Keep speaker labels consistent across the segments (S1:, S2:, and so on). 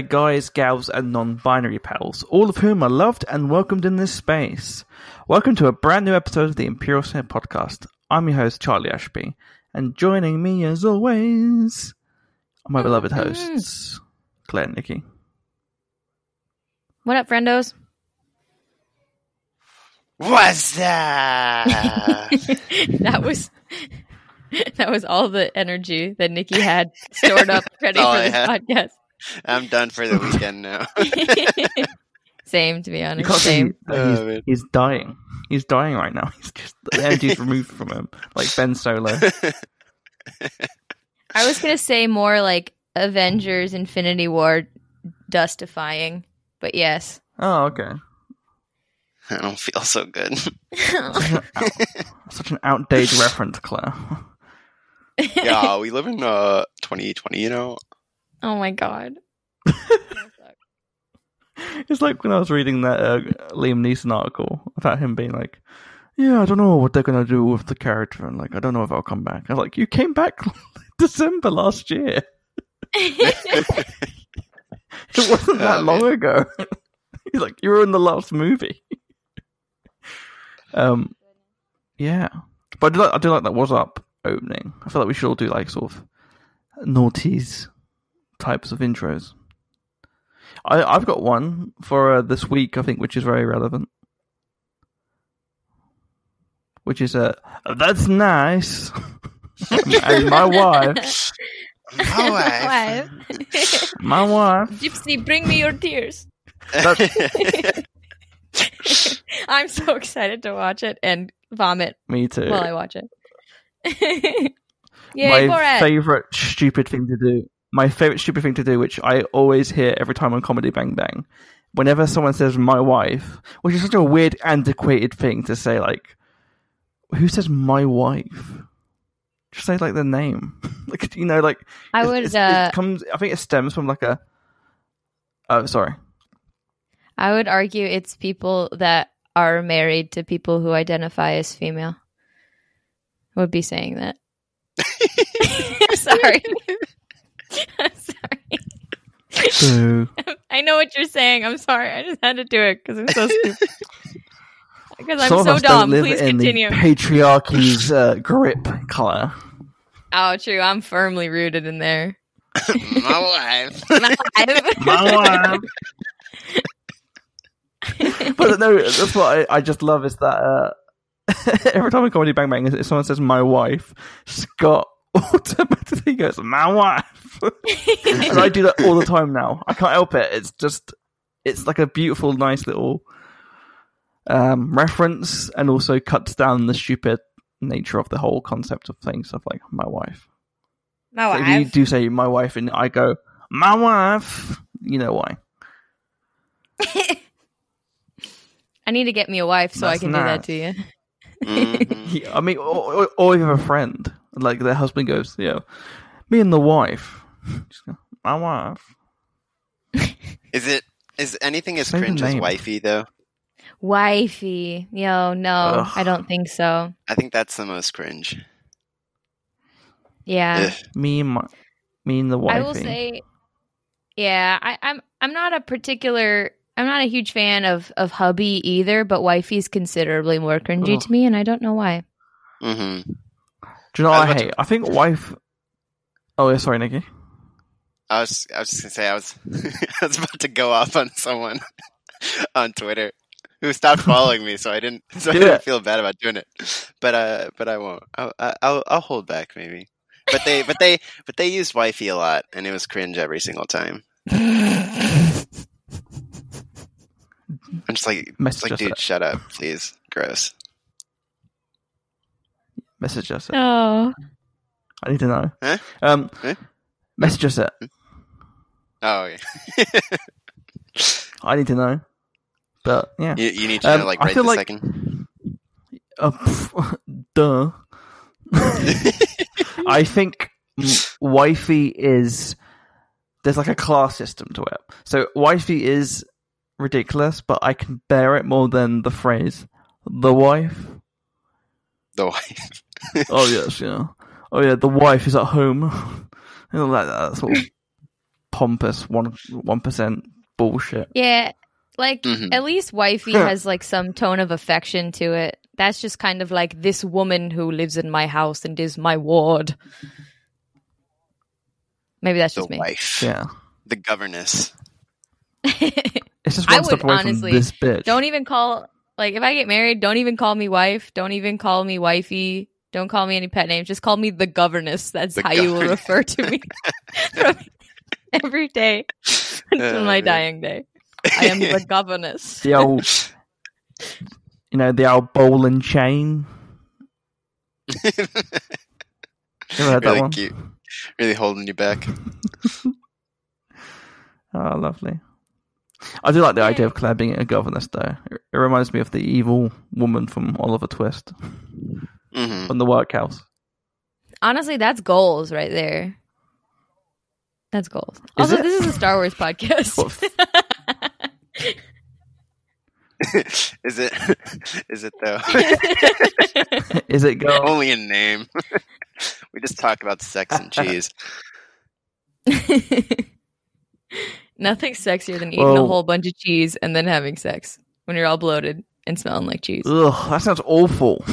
S1: Hello there, guys, gals, and non binary pals, all of whom are loved and welcomed in this space. Welcome to a brand new episode of the Imperial Senate podcast. I'm your host, Charlie Ashby, and joining me as always are my beloved hosts, Clare and Nicky.
S2: What up, friendos?
S3: What's that?
S2: that was that was all the energy that Nicky had stored up ready for this podcast.
S3: I'm done for the weekend now.
S2: Same, to be honest.
S1: can't
S2: Same.
S1: that
S3: Oh,
S1: he's,
S3: man.
S1: he's dying. He's dying right now. He's just the energy's removed from him, like Ben Solo.
S2: I was gonna say more like Avengers Infinity War dustifying, but yes.
S1: Oh, okay.
S3: I don't feel so good.
S1: Such an outdated reference, Clare.
S3: yeah, we live in uh 2020, you know.
S2: Oh my god.
S1: It's like when I was reading that uh, Liam Neeson article about him being like, "Yeah, I don't know what they're gonna do with the character, and like, I don't know if I'll come back." I was like, "You came back December last year. It wasn't that
S3: Oh,
S1: long
S3: man.
S1: ago." He's like, "You were in the last movie." um, yeah, but I do like I do like that was up opening. I feel like we should all do like sort of naughties types of intros. I, I've got one for uh, this week, I think, which is very relevant. Which is uh, that's nice. and my wife,
S3: My wife.
S2: Wife.
S1: my wife.
S2: Gypsy, bring me your tears. I'm so excited to watch it and vomit
S1: Me too.
S2: while I watch it. Yay,
S1: my favorite stupid thing to do. My favorite stupid thing to do, which I always hear every time on Comedy Bang Bang, whenever someone says "my wife," which is such a weird, antiquated thing to say. Like, who says "my wife"? Just say like the name. like you know, like
S2: I would.
S1: it's-
S2: Uh,
S1: it comes. I think it stems from like a. Oh, sorry.
S2: I would argue it's people that are married to people who identify as female. Would be saying that. Sorry. I'm sorry.
S1: Boo.
S2: I know what you're saying. I'm sorry. I just had to do it because I'm so stupid. Because I'm
S1: Some
S2: so
S1: us
S2: dumb.
S1: don't live
S2: Please
S1: in
S2: continue.
S1: the patriarchy's uh, grip, Clare.
S2: Oh, true. I'm firmly rooted in there.
S3: My wife.
S1: My wife. My wife. but no, that's what I, I just love is that uh, every time in Comedy Bang Bang, if someone says "my wife," Scott automatically goes "my wife," and I do that all the time now. I can't help it. It's just, it's like a beautiful, nice little um, reference, and also cuts down the stupid nature of the whole concept of things, stuff like "my wife."
S2: My
S1: So if you do say "my wife" and I go "my wife," you know why.
S2: I need to get me a wife so I
S1: That's
S2: can do that to you.
S3: Mhm.
S1: Yeah, I mean, or, or, or you have a friend, like their husband goes, you know, me and the wife. Just go, My wife.
S3: Is it is anything as
S1: Say the
S3: cringe as wifey though?
S2: Wifey. Yo, no,
S1: Ugh.
S2: I don't think so.
S3: I think that's the most cringe.
S2: Yeah.
S3: Ugh.
S1: Me and my, me and the wife.
S2: I will say, yeah, I, I'm I'm not a particular I'm not a huge fan of of hubby either, but wifey's considerably more cringy
S1: Ugh.
S2: to me, and I don't know why.
S3: hmm
S1: Do you know
S3: I
S1: what I
S3: about
S1: hate? I think wife. Oh, yeah, sorry, Nicky.
S3: I was I was just gonna say I was I was about to go off on someone on Twitter who stopped following me, so I didn't so I didn't
S1: it.
S3: feel bad about doing it. But uh, but I won't. I'll I'll, I'll hold back maybe. But they but they but they used wifey a lot, and it was cringe every single time. I'm just like,
S1: Message
S3: like, dude, shut up, please. Gross.
S1: Message us. it.
S2: Oh,
S1: I need to know.
S3: Huh?
S1: Um,
S3: Huh?
S1: message us. it.
S3: Oh, yeah.
S1: I need to know. But yeah.
S3: you, you need to
S1: Um,
S3: know like
S1: I
S3: right
S1: feel like-
S3: second.
S1: Uh, pff, duh. I think m- wifey is there's like a class system to it. So wifey is ridiculous, but I can bear it more than the phrase "the wife."
S3: The wife.
S1: Oh yes, yeah. Oh yeah, the wife is at home. you know, that, that sort of pompous one one percent bullshit.
S2: Yeah, like
S3: Mhm.
S2: at least wifey has like some tone of affection to it. That's just kind of like this woman who lives in my house and is my ward. Maybe that's
S3: The
S2: just me.
S3: wife.
S1: Yeah,
S3: The governess.
S1: it's just
S2: I
S1: one step
S2: would
S1: away
S2: honestly-
S1: from this bitch.
S2: don't even call like if I get married, don't even call me wife. Don't even call me wifey. Don't call me any pet names. Just call me the governess. That's
S3: The
S2: how you will refer to me from every day until
S3: Oh,
S2: my
S3: man.
S2: dying day. I am the governess.
S1: the old, you know, the old ball and chain. You ever heard
S3: really
S1: that one?
S3: cute. Really holding you back.
S1: Oh, lovely. I do like the idea of Clare being a governess, though. It, it reminds me of the evil woman from Oliver Twist
S3: hmm
S1: from the workhouse.
S2: Honestly, that's goals right there. That's goals.
S1: Is
S2: also,
S1: it?
S2: this is a Star Wars podcast.
S3: is it? Is it though?
S1: Is it girl?
S3: Only in name. we just talk about sex and cheese.
S2: Nothing's sexier than eating a whole bunch of cheese and then having sex when you're all bloated and smelling like cheese.
S1: Ugh, that sounds awful.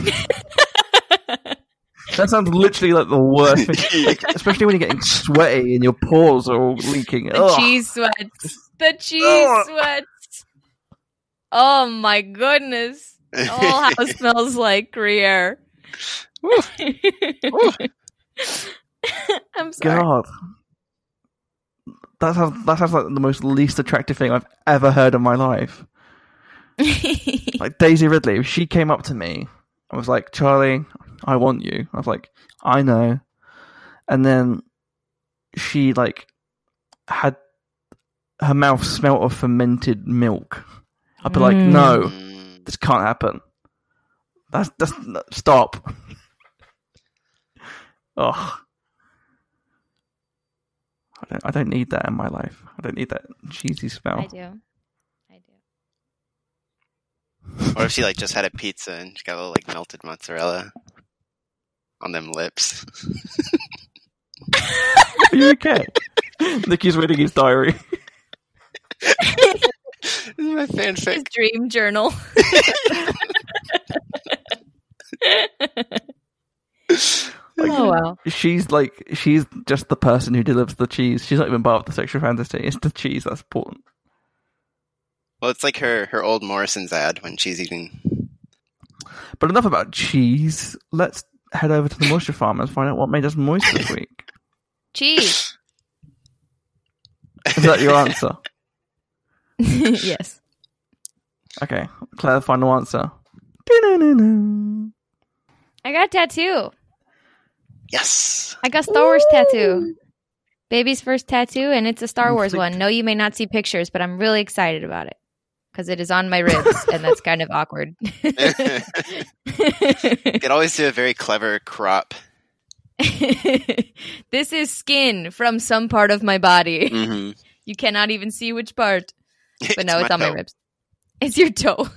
S1: That sounds literally like the worst thing. Like, especially when you're getting sweaty and your pores are all leaking.
S2: The
S1: Ugh.
S2: cheese sweats. The cheese
S1: Ugh.
S2: sweats. Oh my goodness. The whole house smells like Gruyere. I'm sorry.
S1: God. That sounds, that sounds like the most least attractive thing I've ever heard in my life. Like Daisy Ridley, if she came up to me and was like, Charlie, I want you. I was like, I know. And then she like had her mouth smelt of fermented milk. I'd be like,
S2: Mm.
S1: no,
S3: Mm,
S1: this can't happen. That's that's stop. Ugh. I don't I don't need that in my life. I don't need that cheesy smell.
S2: I do. I do.
S3: What if she like just had a pizza and she got a little like melted mozzarella on them lips?
S1: Are you okay? Nicky's reading his diary.
S3: this is my
S2: His
S3: fanfic.
S2: dream journal. oh wow.
S1: She's like she's just the person who delivers the cheese. She's not even part of the sexual fantasy. It's the cheese that's important.
S3: Well, it's like her her old Morrison's ad when she's eating.
S1: But enough about cheese. Let's head over to the moisture farm and find out what made us moist this week.
S2: Cheese.
S1: Is that your answer?
S2: yes.
S1: Okay, Clare, final answer.
S2: I got a tattoo.
S3: Yes.
S2: I got Star Wars tattoo. Baby's first tattoo, and it's a Star Wars one. No, you may not see pictures, but I'm really excited about it because it is on my ribs, and that's kind of awkward.
S3: You could always do a very clever crop.
S2: this is skin from some part of my body.
S3: hmm
S2: You cannot even see which part, but no, it's
S3: my
S2: on my ribs. It's your toe.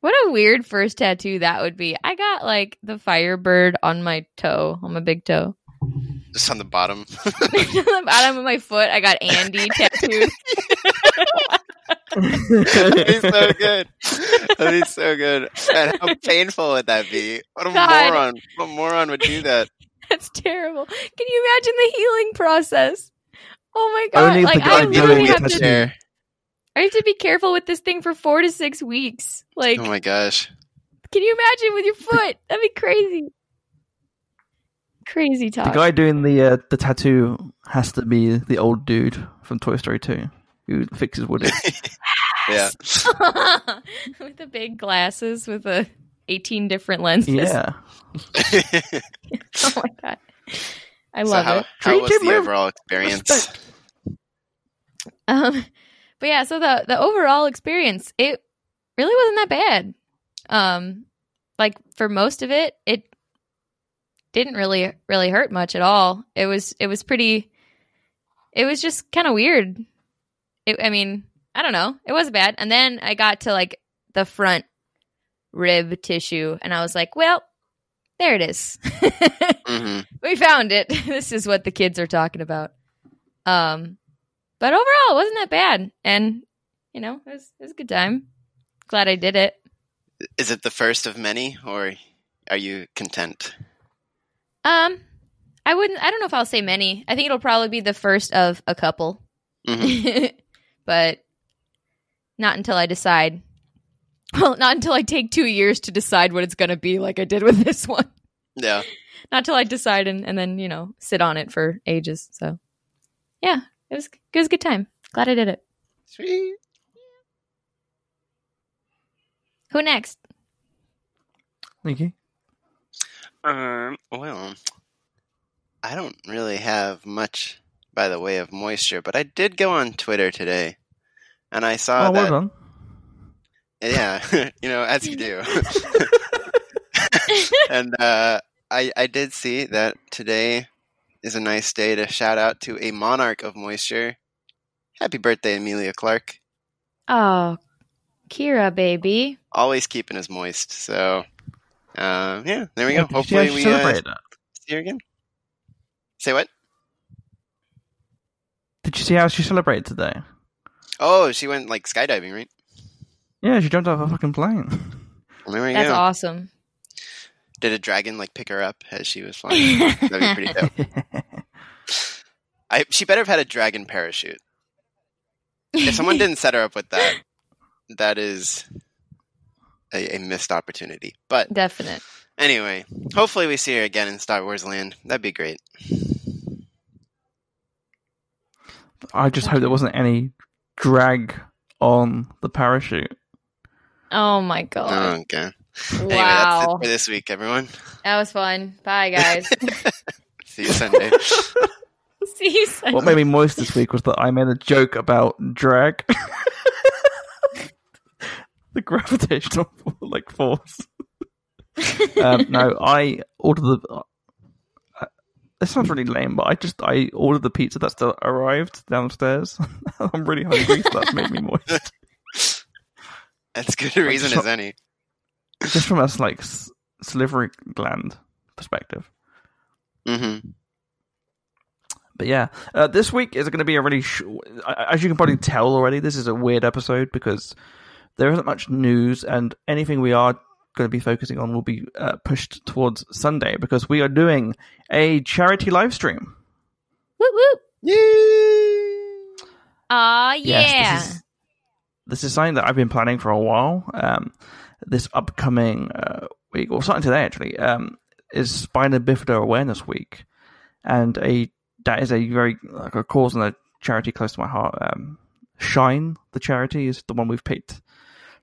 S2: what a weird first tattoo that would be. I got like the Firebird on my toe, on my big toe.
S3: Just on the bottom.
S2: on the bottom of my foot, I got Andy tattooed.
S3: That'd be so good. That'd be so good. And how painful would that be? What a
S2: God.
S3: moron. What a moron would do that?
S2: That's terrible. Can you imagine the healing process? Oh my god!
S1: Only if
S2: like
S1: the guy
S2: I
S1: doing
S2: literally have to.
S1: to-
S3: Chair.
S2: I have to be careful with this thing for four to six weeks. Like,
S3: Oh my gosh.
S2: can you imagine with your foot? That'd be crazy. Crazy talk.
S1: The guy doing the uh, the tattoo has to be the old dude from Toy Story 2 who fixes Woody.
S3: Yeah.
S2: with the big glasses with the eighteen different lenses.
S1: yeah.
S2: Oh my god. I
S3: so
S2: love
S3: how,
S2: it.
S3: how
S1: Treat
S3: was the
S1: with
S3: overall experience?
S1: respect.
S2: Um, but yeah, so the the overall experience, it really wasn't that bad. Um, like for most of it, it didn't really really hurt much at all. It was it was pretty. It was just kind of weird. It, I mean, I don't know. It was bad. And then I got to like the front rib tissue, and I was like, well, there it is.
S3: hmm
S2: we found it. this is what the kids are talking about. Um, but overall, it wasn't that bad, and you know, it was it was a good time. Glad I did it.
S3: Is it the first of many, or are you content?
S2: Um, I wouldn't. I don't know if I'll say many. I think it'll probably be the first of a couple,
S3: hmm
S2: but not until I decide. Well, not until I take two years to decide what it's going to be, like I did with this one.
S3: Yeah.
S2: Not till I decide and, and then you know sit on it for ages. So, yeah, it was it was a good time. Glad I did it.
S3: Sweet.
S2: Who next?
S1: Nicky?
S3: Um. Well, I don't really have much by the way of moisture, but I did go on Twitter today, and I saw
S1: oh,
S3: that.
S1: well.
S3: Yeah, you know, as you do. and uh, I I did see that today is a nice day to shout out to a monarch of moisture. Happy birthday, Emilia Clarke.
S2: Oh, Qi'ra, baby.
S3: Always keeping us moist. So, uh, yeah, there we go.
S1: did you see how
S3: Hopefully, we uh, see her again. Say what?
S1: Did you see how she celebrated today?
S3: Oh, she went like skydiving, right?
S1: Yeah, she jumped off a fucking plane.
S3: There we
S2: That's
S3: go.
S2: awesome.
S3: Did a dragon like pick her up as she was flying? That'd be pretty dope. I, she better have had a dragon parachute. If someone didn't set her up with that, that is a, a missed opportunity. But
S2: Definite.
S3: anyway, hopefully we see her again in Star Wars Land. That'd be great.
S1: I just hope there wasn't any drag on the parachute.
S2: Oh my
S3: Oh,
S2: god.
S3: okay. Anyway, that's it
S2: Wow.
S3: for this week, everyone.
S2: That was fun. Bye, guys.
S3: See you Sunday.
S2: See you Sunday.
S1: What made me moist this week was that I made a joke about drag. the gravitational like force. um, no, I ordered the. This sounds really lame, but I just I ordered the pizza that's still arrived downstairs. I'm really hungry, so that's made me moist.
S3: That's good a reason
S1: just-
S3: as any.
S1: Just from a like s- salivary gland perspective.
S3: hmm
S1: But yeah, uh, this week is going to be a really, sh- as you can probably tell already, this is a weird episode because there isn't much news, and anything we are going to be focusing on will be uh, pushed towards Sunday because we are doing a charity live stream.
S2: Whoop whoop.
S3: Yay!
S2: Aw, yeah.
S1: Yes, this is, this is something that I've been planning for a while. Um, this upcoming uh, week, or starting today actually, um, is Spina Bifida Awareness Week, and a that is a very like a cause and a charity close to my heart. Um, Shine, the charity, is the one we've picked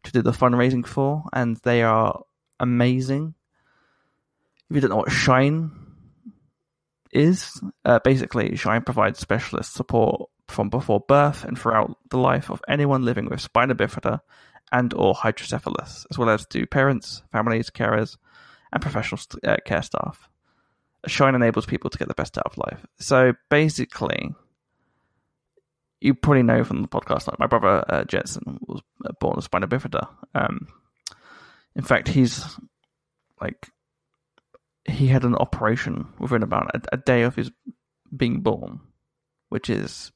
S1: to do the fundraising for, and they are amazing. If you don't know what Shine is, uh, basically, Shine provides specialist support from before birth and throughout the life of anyone living with spina bifida and or hydrocephalus, as well as to parents, families, carers, and professional st- uh, care staff. Shine enables people to get the best out of life. So basically, you probably know from the podcast, like my brother uh, Jensen was uh, born with spina bifida. Um, in fact, he's like he had an operation within about a, a day of his being born, which is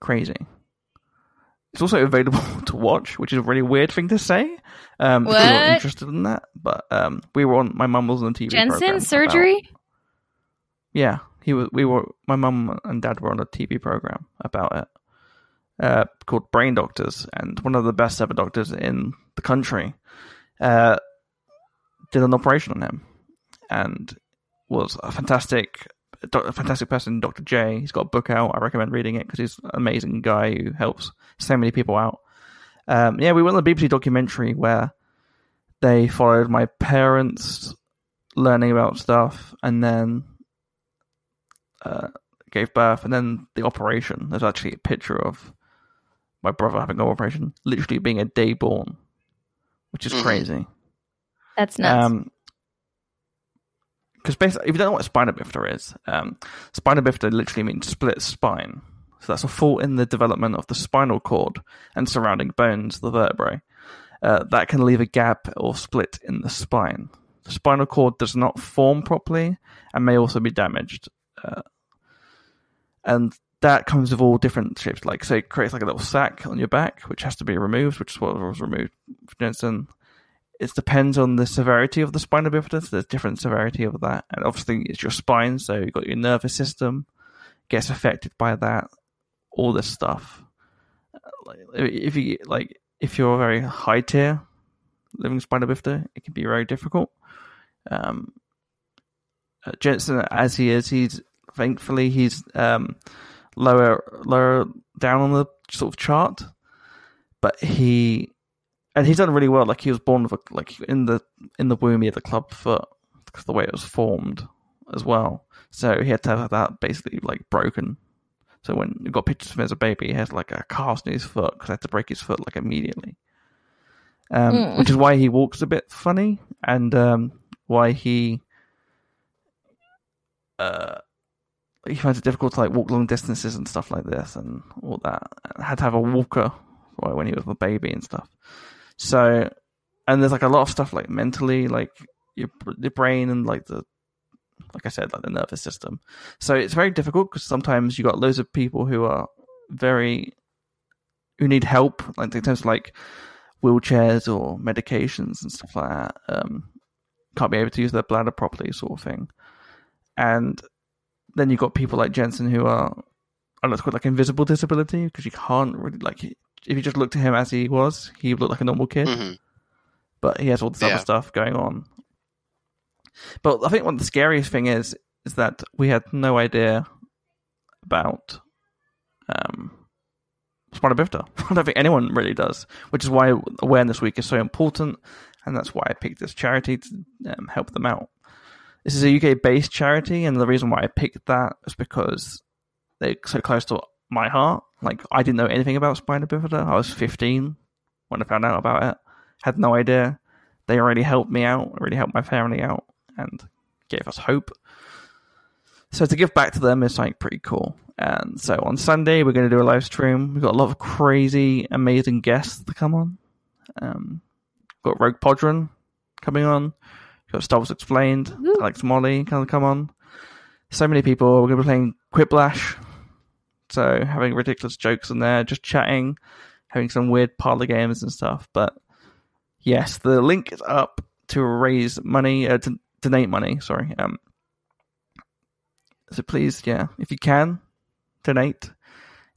S1: crazy. It's also available to watch, which is a really weird thing to say. Um, if you're interested in that, but um, we were on. My mum was on the TV. program
S2: Jensen
S1: about-
S2: surgery?
S1: yeah, he was. We were. My mum and dad were on a TV program about it, uh, called Brain Doctors, and one of the best ever doctors in the country uh, did an operation on him, and was a fantastic, a fantastic person, Doctor J. He's got a book out. I recommend reading it because he's an amazing guy who helps so many people out. Um, yeah, we went on the BBC documentary where they followed my parents learning about stuff, and then uh, gave birth, and then the operation. There's actually a picture of my brother having an operation, literally being a day born, which is
S3: Mhm.
S1: crazy.
S2: That's nuts.
S1: Um, because basically, if you don't know what spina bifida is, um, spina bifida literally means split spine. So that's a fault in the development of the spinal cord and surrounding bones, the vertebrae. Uh, that can leave a gap or split in the spine. The spinal cord does not form properly and may also be damaged. Uh, and that comes with all different shapes. Like, say, it creates like a little sack on your back, which has to be removed, which is what was removed for Jensen. It depends on the severity of the spinal bifida. There's different severity of that, and obviously it's your spine, so you've got your nervous system gets affected by that. All this stuff. Like, if you like, if you're very high tier living spinal bifida, it can be very difficult. Um, uh, Jensen, as he is, he's thankfully he's um, lower lower down on the sort of chart, but he and he's done really well. Like he was born with a, like in the in the womb he had a club foot because the way it was formed as well. So he had to have that basically like broken. So when you got pictures of him as a baby, he has like a cast in his foot because I had to break his foot like immediately. Um,
S2: Mm.
S1: Which is why he walks a bit funny and um, why he uh, he finds it difficult to like walk long distances and stuff like this and all that. Had to have a walker right, when he was a baby and stuff. So, and there's like a lot of stuff like mentally, like your your brain and like the like I said, like the nervous system. So it's very difficult because sometimes you got loads of people who are very who need help, like in terms of like wheelchairs or medications and stuff like that. Um, can't be able to use their bladder properly, sort of thing. And then you've got people like Jensen who are, I don't know, it's called like invisible disability because you can't really like if you just looked at him as he was, he looked like a normal kid
S3: hmm
S1: but he has all this
S3: Yeah.
S1: other stuff going on. But I think one of the scariest thing is is that we had no idea about um, spina bifida. I don't think anyone really does, which is why awareness week is so important, and that's why I picked this charity to um, help them out. This is a UK based charity, and the reason why I picked that is because they're so close to my heart. Like I didn't know anything about spina bifida. I was 15 when I found out about it. Had no idea. They already helped me out, really helped my family out, and gave us hope. So to give back to them is something pretty cool. And so on Sunday we're going to do a live stream. We've got a lot of crazy, amazing guests to come on. Um, got Rogue Podron coming on. Got Star Wars Explained.
S2: Woo.
S1: Alex Mollie to come on. So many people. We're going to be playing Quiplash. So having ridiculous jokes in there, just chatting, having some weird parlor games and stuff. But yes, the link is up to raise money, uh, to donate money. Sorry. Um. So please, yeah, if you can, donate.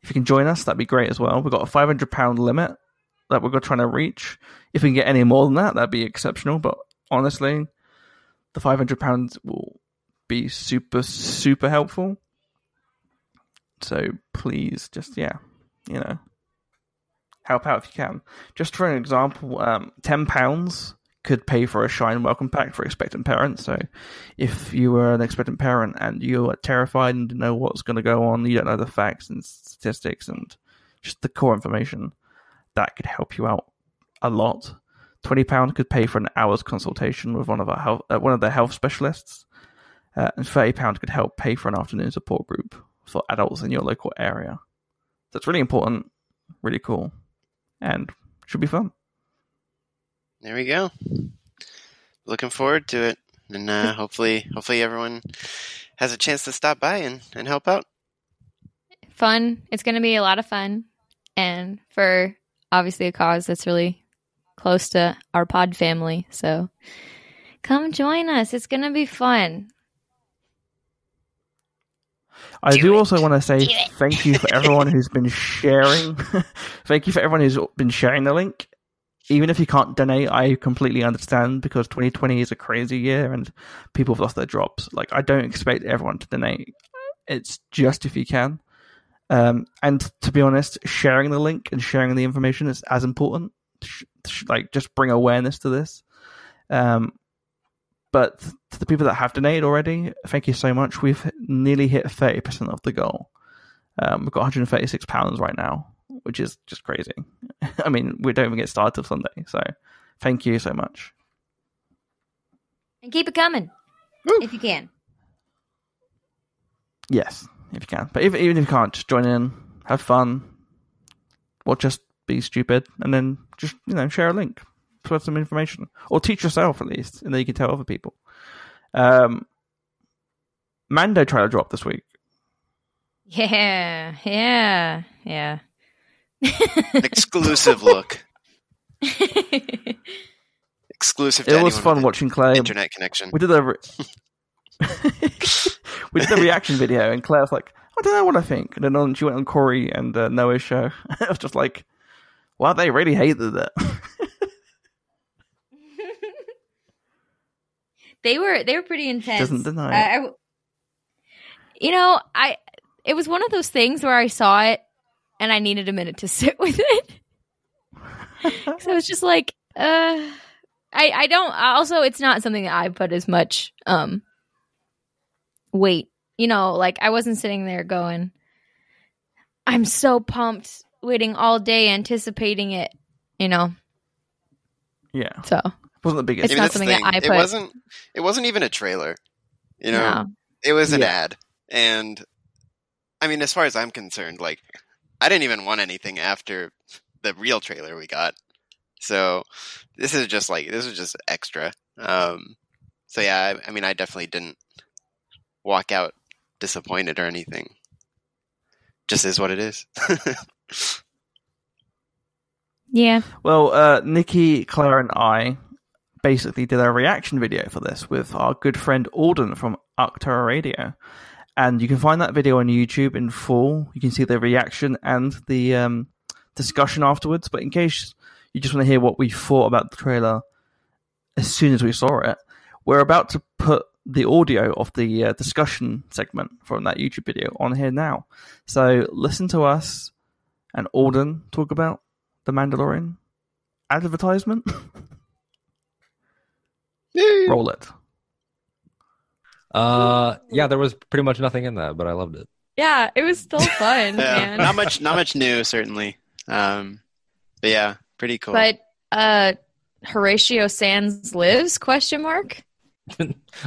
S1: If you can join us, that'd be great as well. We've got a five hundred pound limit that we're trying to reach. If we can get any more than that, that'd be exceptional. But honestly, the five hundred pounds will be super super helpful. So please, just yeah, you know, help out if you can. Just for an example, um, ten pounds could pay for a Shine welcome pack for expectant parents. So if you were an expectant parent and you are terrified and don't know what's going to go on, you don't know the facts and statistics and just the core information, that could help you out a lot. Twenty pounds could pay for an hour's consultation with one of our health, uh, one of their health specialists, uh, and thirty pounds could help pay for an afternoon support group for adults in your local area. That's really important, really cool, and should be fun.
S3: There we go. Looking forward to it, and uh, hopefully, hopefully everyone has a chance to stop by and, and help out.
S2: Fun. It's going to be a lot of fun. And for obviously a cause that's really close to our pod family. So come join us. It's going to be fun.
S1: I
S3: Do
S1: do also want to say
S2: Do
S1: thank you for everyone who's been sharing. thank you for everyone who's been sharing the link. Even if you can't donate, I completely understand because 2020 is a crazy year and people have lost their jobs. Like, I don't expect everyone to donate. It's just if you can. Um, and to be honest, sharing the link and sharing the information is as important. Like, just bring awareness to this. Um, but to the people that have donated already, thank you so much. We've nearly hit 30% of the goal. Um, we've got 136 pounds right now, which is just crazy. I mean, we don't even get started till Sunday, so thank you so much.
S2: And keep it coming if you can.
S1: Yes, if you can. But if, even if you can't, just join in, have fun, watch just be stupid, and then just you know share a link, spread some information, or teach yourself at least, and then you can tell other people. Um, Mando trailer drop this week.
S2: Yeah, yeah, yeah.
S3: Exclusive look. Exclusive to
S1: It was fun watching Clare.
S3: internet connection.
S1: We did a re- we did a reaction video, and Clare was like, "I don't know what I think." And then on, she went on Corey and uh, Noah's show. I was just like, "Wow, they really hated it."
S2: they were they were pretty intense.
S1: Doesn't deny
S2: I- you know, I it was one of those things where I saw it and I needed a minute to sit with it. so it's just like, uh, I I don't. Also, it's not something that I put as much um weight. You know, like I wasn't sitting there going, "I'm so pumped, waiting all day, anticipating it." You know,
S1: yeah,
S2: so it
S1: wasn't the biggest.
S2: It's
S3: Maybe
S2: not
S3: that's the
S2: something that
S3: thing.
S2: I
S3: It wasn't. It wasn't even a trailer. You know,
S2: no.
S3: it was an
S1: Yeah.
S3: ad, and I mean, as far as I'm concerned, like I didn't even want anything after the real trailer we got. So this is just like this is just extra. Um, so yeah, I, I mean, I definitely didn't walk out disappointed or anything. Just is what it is.
S2: yeah,
S1: Well, uh, Nicky, Clare, and I basically did a reaction video for this with our good friend Alden from Arctura Radio. And you can find that video on YouTube in full. You can see the reaction and the um, discussion afterwards. But in case you just want to hear what we thought about the trailer as soon as we saw it, we're about to put the audio of the uh, discussion segment from that YouTube video on here now. So listen to us and Alden talk about the Mandalorian advertisement. Roll it.
S4: Uh, yeah, there was pretty much nothing in that, but I loved it.
S2: yeah, it was still fun,
S3: yeah,
S2: man.
S3: not much, not much new, certainly. Um, but yeah, pretty cool.
S2: But uh Horatio Sanz lives? Question mark.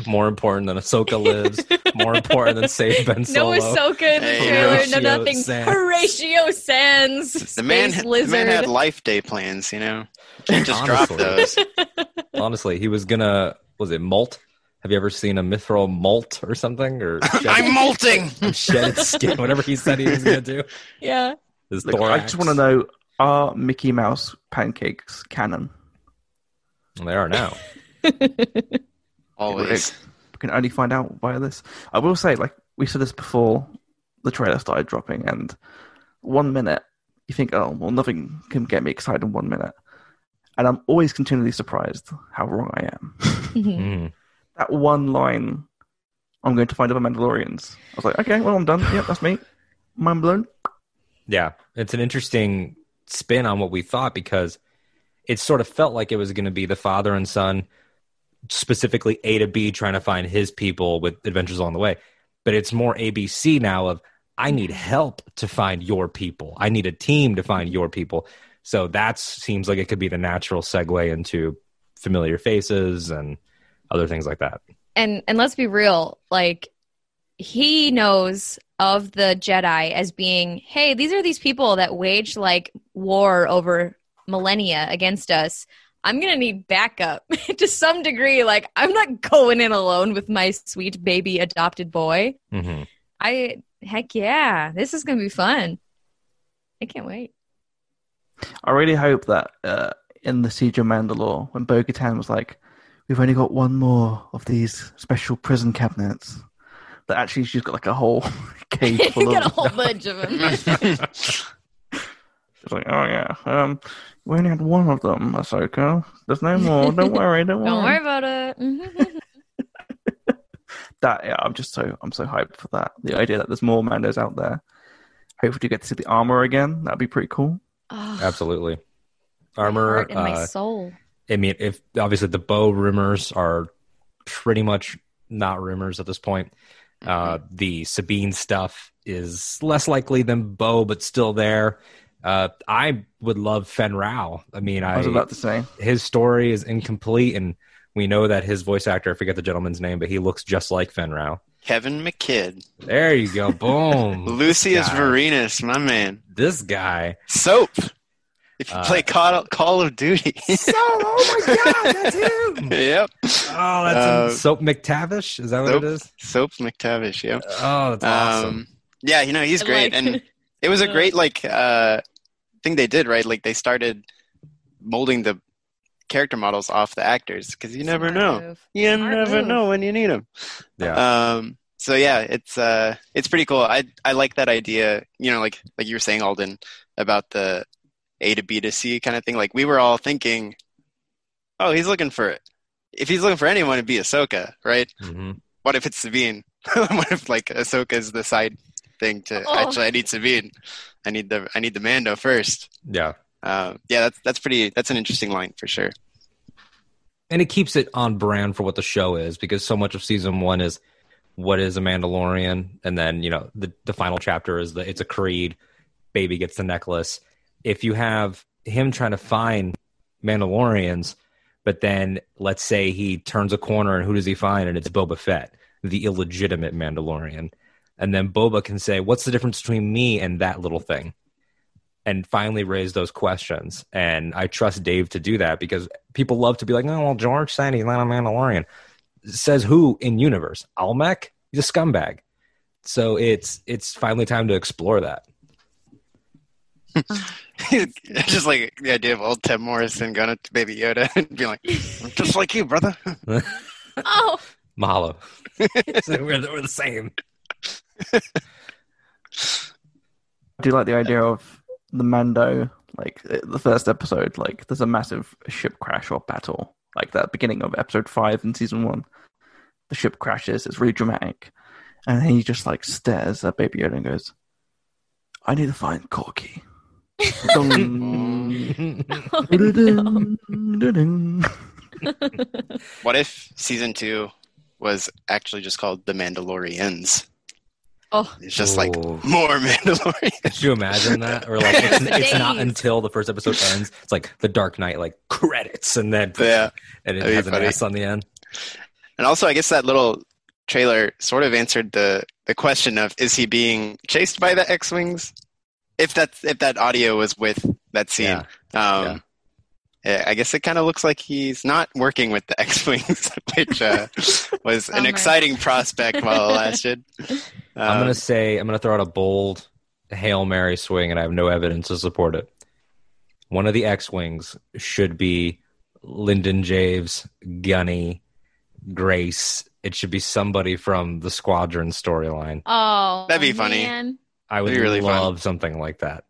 S4: More important than Ahsoka lives. more important than Save Ben
S2: No
S4: Solo.
S2: Ahsoka in the trailer.
S4: Horatio
S2: no nothing.
S4: Sands.
S2: Horatio Sanz.
S3: the man,
S2: space
S3: the man had life day plans. You know, can't just drop
S4: Honestly.
S3: those.
S4: Honestly, he was gonna. Was it molt? Have you ever seen a Mythrol molt or something? Or shed,
S3: I'm molting.
S4: shed its skin, whatever he said he was gonna do.
S2: yeah.
S4: His
S1: Look, I just want to know: Are Mickey Mouse pancakes canon?
S4: They are now.
S3: Always.
S1: We can only find out via this. I will say, like we said this before the trailer started dropping, and one minute you think, "Oh, well, nothing can get me excited in one minute," and I'm always continually surprised how wrong I am.
S4: Mhm.
S1: that one line, "I'm going to find other Mandalorians." I was like, "Okay, well, I'm done. Yep, that's me. Mind blown."
S4: Yeah, it's an interesting spin on what we thought because it sort of felt like it was going to be the father and son, specifically A to B, trying to find his people with adventures along the way. But it's more ABC now of I need mm-hmm. help to find your people. I need a team to find your people. So that seems like it could be the natural segue into familiar faces and other things like that.
S2: and and let's be real, like he knows of the Jedi as being, hey, these are these people that waged like war over millennia against us. I'm gonna need backup to some degree. Like I'm not going in alone with my sweet baby adopted boy.
S4: hmm
S2: I heck yeah, this is gonna be fun. I can't wait.
S1: I really hope that uh, in the Siege of Mandalore, when Bo Katan was like, "We've only got one more of these special prison cabinets," that actually she's got like a whole cage full
S2: Got a
S1: of.
S2: whole bunch of them.
S1: She's like, "Oh yeah, um, we only had one of them, Ahsoka. There's no more. Don't worry. Don't worry."
S2: Don't worry about it.
S1: That yeah, I'm just so I'm so hyped for that. The idea that there's more Mandos out there. Hopefully, you get to see the armor again. That'd be pretty cool.
S2: Oh,
S4: Absolutely. Armor.
S2: heart and my
S4: uh,
S2: soul.
S4: I mean, if obviously the Bo rumors are pretty much not rumors at this point. Uh, the Sabine stuff is less likely than Bo, but still there. Uh, I would love Fenn Rau. I mean,
S1: I
S4: I,
S1: was about to say.
S4: his story is incomplete, and we know that his voice actor, I forget the gentleman's name, but he looks just like Fenn Rau.
S3: Kevin McKidd.
S4: There you go. Boom.
S3: Lucius
S4: guy.
S3: Vorenus, my man.
S4: This guy.
S3: Soap. If you
S4: Uh,
S3: play Call, Call of Duty.
S4: So, oh my God, that's him.
S3: yep.
S4: Oh, that's
S3: Uh,
S4: him. Soap McTavish. Is that what it is?
S3: Soap McTavish, yep.
S4: Oh, that's awesome.
S3: Um, yeah, you know, he's great.
S2: like-
S3: and it was a great, like, uh, thing they did, right? Like, they started molding the character models off the actors because you never
S2: Smart
S3: know.
S2: move.
S3: You
S2: Smart
S3: never
S2: move.
S3: know when you need them.
S4: yeah.
S3: Um, so yeah, it's uh, it's pretty cool. I I like that idea. You know, like like you were saying, Alden, about the A to B to C kind of thing. Like we were all thinking, oh, he's looking for it. If he's looking for anyone, it'd be Ahsoka, right?
S4: hmm
S3: What if it's Sabine? what if like Ahsoka is the side thing to
S2: Oh.
S3: actually I need Sabine. I need the I need the Mando first.
S4: Yeah.
S3: Uh, yeah, that's that's pretty. That's an interesting line for sure.
S4: and it keeps it on brand for what the show is because so much of season one is what is a Mandalorian, and then you know the the final chapter is the it's a creed. Baby gets the necklace. If you have him trying to find Mandalorians, but then let's say he turns a corner and who does he find? And it's Boba Fett, the illegitimate Mandalorian. And then Boba can say, "What's the difference between me and that little thing?" And finally raise those questions. And I trust Dave to do that because people love to be like, "Oh, well, George said he's not a Mandalorian." Says who in universe? Almec? He's a scumbag. So it's it's finally time to explore that.
S3: just like the idea of old Tem Morrison going up to Baby Yoda and being like, "I'm just like you, brother."
S2: Oh,
S4: Mahalo. so we're, we're the same.
S1: I do like the idea of the Mando, like uh, the first episode, like there's a massive ship crash or battle, like that beginning of episode five in season one. The ship crashes, it's really dramatic. And then he just like stares at Baby Yoda and goes, I need to find Corky. Dun,
S2: oh.
S3: What if season two was actually just called The Mandalorians?
S2: Oh,
S3: It's just like
S4: Ooh.
S3: more Mandalorian.
S4: Could you imagine that? Or like it's, it's not until the first episode ends. It's like the Dark Knight, like credits, and then
S3: Yeah.
S4: and it
S3: That'd
S4: has an. S on the end.
S3: And also, I guess that little trailer sort of answered the the question of is he being chased by the X wings? If that if that audio was with that scene, um, yeah, I guess it kind of looks like he's not working with the X wings, which uh, was an exciting prospect while it lasted.
S4: I'm
S3: Um,
S4: gonna say I'm gonna throw out a bold hail mary swing, and I have no evidence to support it. One of the X-wings should be Lindon Javes, Gunny, Grace. It should be somebody from the Squadron storyline.
S2: oh,
S3: That'd be funny.
S2: man.
S4: I would
S3: That'd be really fun.
S4: love something like that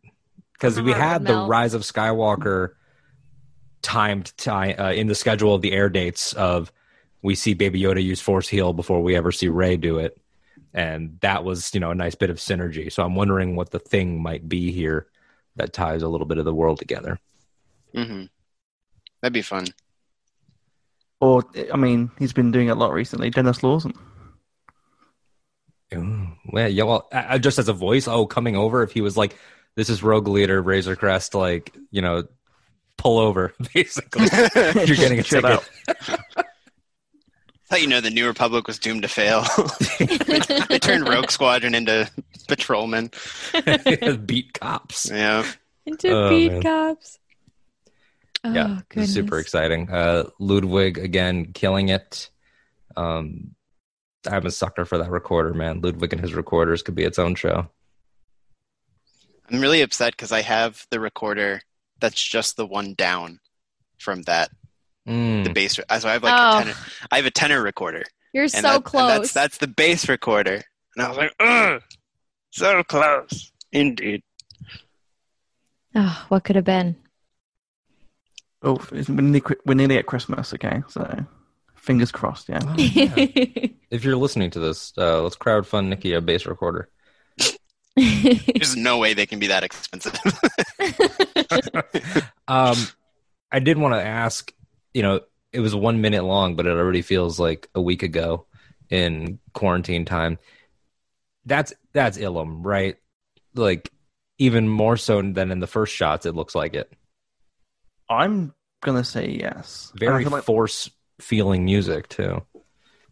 S4: because we had the
S2: melt.
S4: Rise of Skywalker timed ti uh, in the schedule of the air dates of we see Baby Yoda use Force Heal before we ever see Rey do it, and that was you know a nice bit of synergy. So I'm wondering what the thing might be here that ties a little bit of the world together.
S3: mhm. That'd be fun.
S1: Or, I mean, he's been doing it a lot recently. Denis Lawson.
S4: Ooh, well, yeah, well, I, I- just as a voice, oh, coming over if he was like, "This is Rogue Leader, Razor Crest," like you know, pull over, basically. You're getting a
S1: Chill
S4: ticket.
S1: out.
S3: how you know the New Republic was doomed to fail. they turned Rogue Squadron into patrolmen.
S4: beat cops.
S3: Yeah.
S2: Into
S4: Oh,
S2: beat
S4: man.
S2: cops. Oh,
S4: yeah, it super exciting. Uh, Ludwig again killing it. Um, I'm a sucker for that recorder, man. Ludwig and his recorders could be its own show.
S3: I'm really upset because I have the recorder that's just the one down from that
S4: Mm.
S3: the bass. So I have like
S2: Oh.
S3: a tenor. I have a tenor recorder,
S2: You're
S3: and,
S2: so
S3: that- and
S2: close.
S3: that's that's the bass recorder, and I was like, ugh, so close, indeed.
S2: oh, what could have been?
S1: Oh, it's- we're nearly, we're nearly at Christmas, okay? So, fingers crossed, yeah.
S4: Oh, yeah. if you're listening to this, uh, let's crowdfund Nicky a bass recorder.
S3: There's no way they can be that expensive.
S4: Um, I did want to ask. You know, it was one minute long, but it already feels like a week ago in quarantine time. That's that's Ilum, right? Like even more so than in the first shots. It looks like it.
S1: I'm going to say yes.
S4: Very
S1: like-
S4: force feeling music too.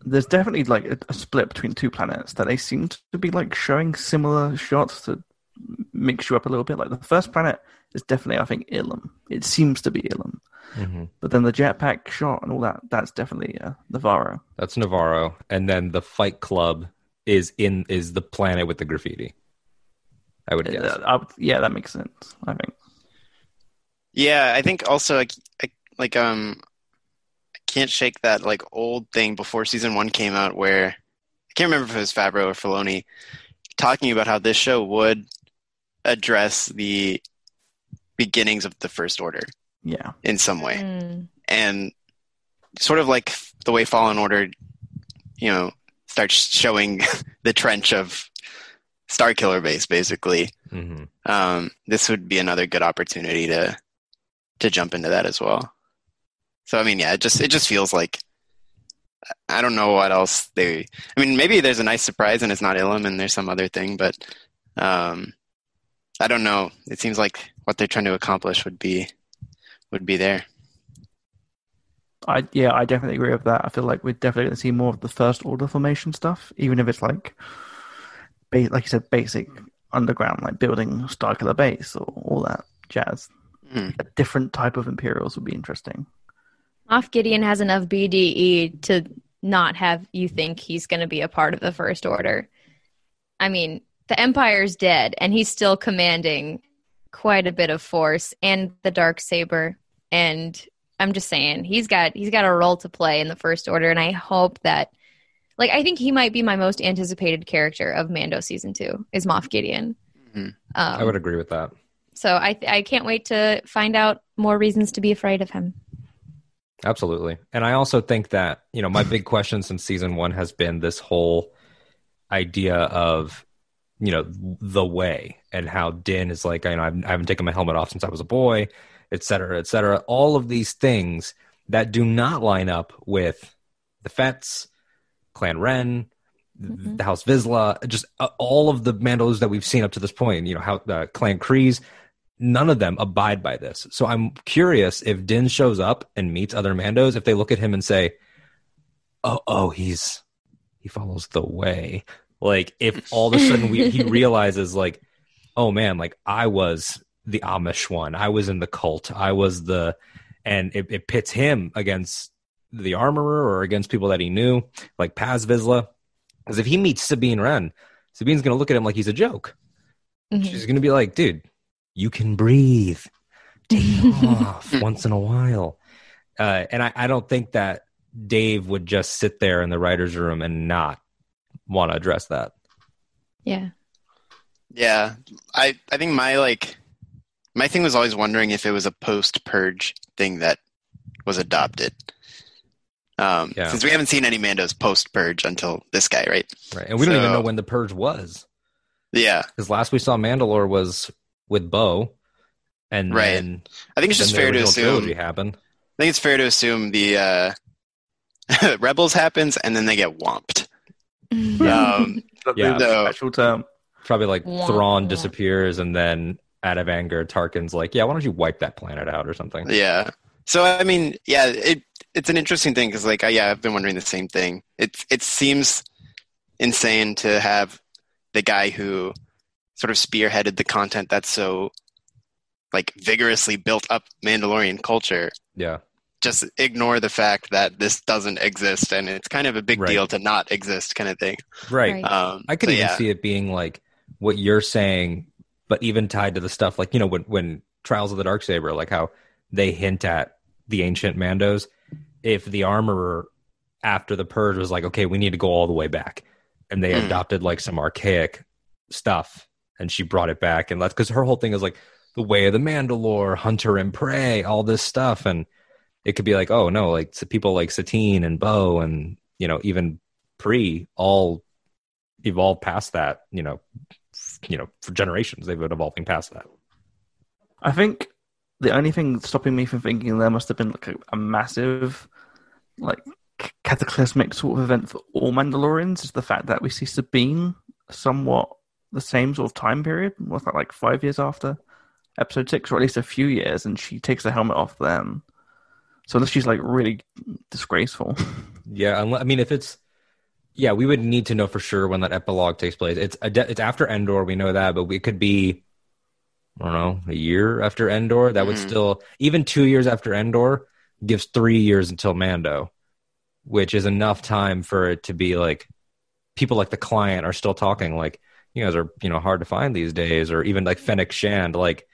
S1: there's definitely like a, a split between two planets that they seem to be like showing similar shots to mix you up a little bit. Like the first planet is definitely, I think, Ilum. It seems to be Ilum,
S4: Mhm.
S1: but then the jetpack shot and all that, that's definitely uh, Nevarro.
S4: That's Nevarro, and then the Fight Club is in is the planet with the graffiti. I would guess.
S1: Uh, I would- yeah, that makes sense. I think.
S3: Yeah, I think also like I, like um I can't shake that like old thing before season one came out where I can't remember if it was Favreau or Filoni talking about how this show would address the beginnings of the First Order
S1: Yeah,
S3: in some way,
S2: Mm.
S3: and sort of like the way Fallen Order, you know, starts showing the trench of Starkiller Base, basically.
S4: hmm
S3: um, this would be another good opportunity to to jump into that as well. So I mean, yeah, it just it just feels like I don't know what else they. I mean, maybe there's a nice surprise and it's not Ilum and there's some other thing, but um, I don't know. It seems like what they're trying to accomplish would be would be there.
S1: I yeah, I definitely agree with that. I feel like we're definitely going to see more of the first order formation stuff, even if it's like, ba- like you said, basic underground, like building Starkiller base or all that jazz.
S3: Hmm.
S1: A different type of Imperials would be interesting.
S2: Moff Gideon has enough BDE to not have you think he's going to be a part of the First Order. I mean, the Empire's dead, and he's still commanding quite a bit of force and the dark saber. And I'm just saying, he's got he's got a role to play in the First Order, and I hope that, like, I think he might be my most anticipated character of Mando season two is Moff Gideon.
S3: Mhm.
S2: Um,
S4: I would agree with that.
S2: so I I can't wait to find out more reasons to be afraid of him.
S4: Absolutely. And I also think that, you know, my big question since season one has been this whole idea of, you know, the way and how Din is like, you know, I've, I haven't taken my helmet off since I was a boy, et cetera, et cetera. All of these things that do not line up with the Fets, Clan Wren,
S2: Mhm.
S4: the House Vizsla, just uh, all of the Mandos that we've seen up to this point, you know, how uh, Clan Kryze, none of them abide by this. So I'm curious if Din shows up and meets other Mandos, if they look at him and say, "Oh, oh, he's he follows the way." Like if all of a sudden we, he realizes, like, "Oh man, like I was the Amish one, I was in the cult, I was the," and it, it pits him against the armorer or against people that he knew, like Paz Vizsla. Because if he meets Sabine Wren, Sabine's gonna look at him like he's a joke.
S2: Mhm.
S4: She's gonna be like, dude, you can breathe. Take off once in a while. Uh, and I, I don't think that Dave would just sit there in the writer's room and not want to address that.
S2: Yeah.
S3: Yeah, I I think my like my thing was always wondering if it was a post purge thing that was adopted. Um,
S4: Yeah.
S3: Since we haven't seen any Mandos post purge until this guy, right?
S4: Right. And we don't even know when the purge was.
S3: Yeah,
S4: Because last we saw Mandalore was with Bo. And
S3: Right.
S4: then,
S3: I think it's just fair to
S4: original
S3: assume.
S4: trilogy happened.
S3: I think it's fair to assume the uh, Rebels happens and then they get whomped. Um,
S4: Yeah.
S1: the
S3: So-
S1: actual term.
S4: Probably like
S2: Wah,
S4: Thrawn disappears and then out of anger, Tarkin's like, yeah, why don't you wipe that planet out or something?
S3: yeah. So I mean, yeah, it it's an interesting thing because like, I, yeah, I've been wondering the same thing. It it seems insane to have the guy who sort of spearheaded the content that's so like vigorously built up Mandalorian culture
S4: Yeah.
S3: Just ignore the fact that this doesn't exist and it's kind of a big
S4: Right.
S3: deal to not exist kind of thing.
S4: Right.
S2: Right.
S3: Um,
S4: I could
S3: so
S4: even
S3: yeah.
S4: see it being like what you're saying, but even tied to the stuff like you know when when Trials of the Dark Saber, like how they hint at the ancient Mandos. If the armorer after the purge was like, okay, we need to go all the way back, and they
S3: Mm.
S4: adopted like some archaic stuff, and she brought it back, and that's because her whole thing is like the way of the Mandalore, hunter and prey, all this stuff, and it could be like, oh no, like people like Satine and Bo, and you know even Pre all evolved past that, you know, you know, for generations they've been evolving past that.
S1: I think the only thing stopping me from thinking there must have been like a, a massive, like cataclysmic sort of event for all Mandalorians is the fact that we see Sabine somewhat the same sort of time period. Was that like five years after Episode Six, or at least a few years, and she takes the helmet off then. So unless she's like really disgraceful,
S4: Yeah, unless, I mean, if it's yeah, we would need to know for sure when that epilogue takes place. It's a de- it's after Endor, we know that, but we could be I don't know, a year after Endor. That would
S3: Mhm.
S4: still even 2 years after Endor gives 3 years until Mando, which is enough time for it to be like people like the client are still talking like you guys are, you know, hard to find these days or even like Fennec Shand like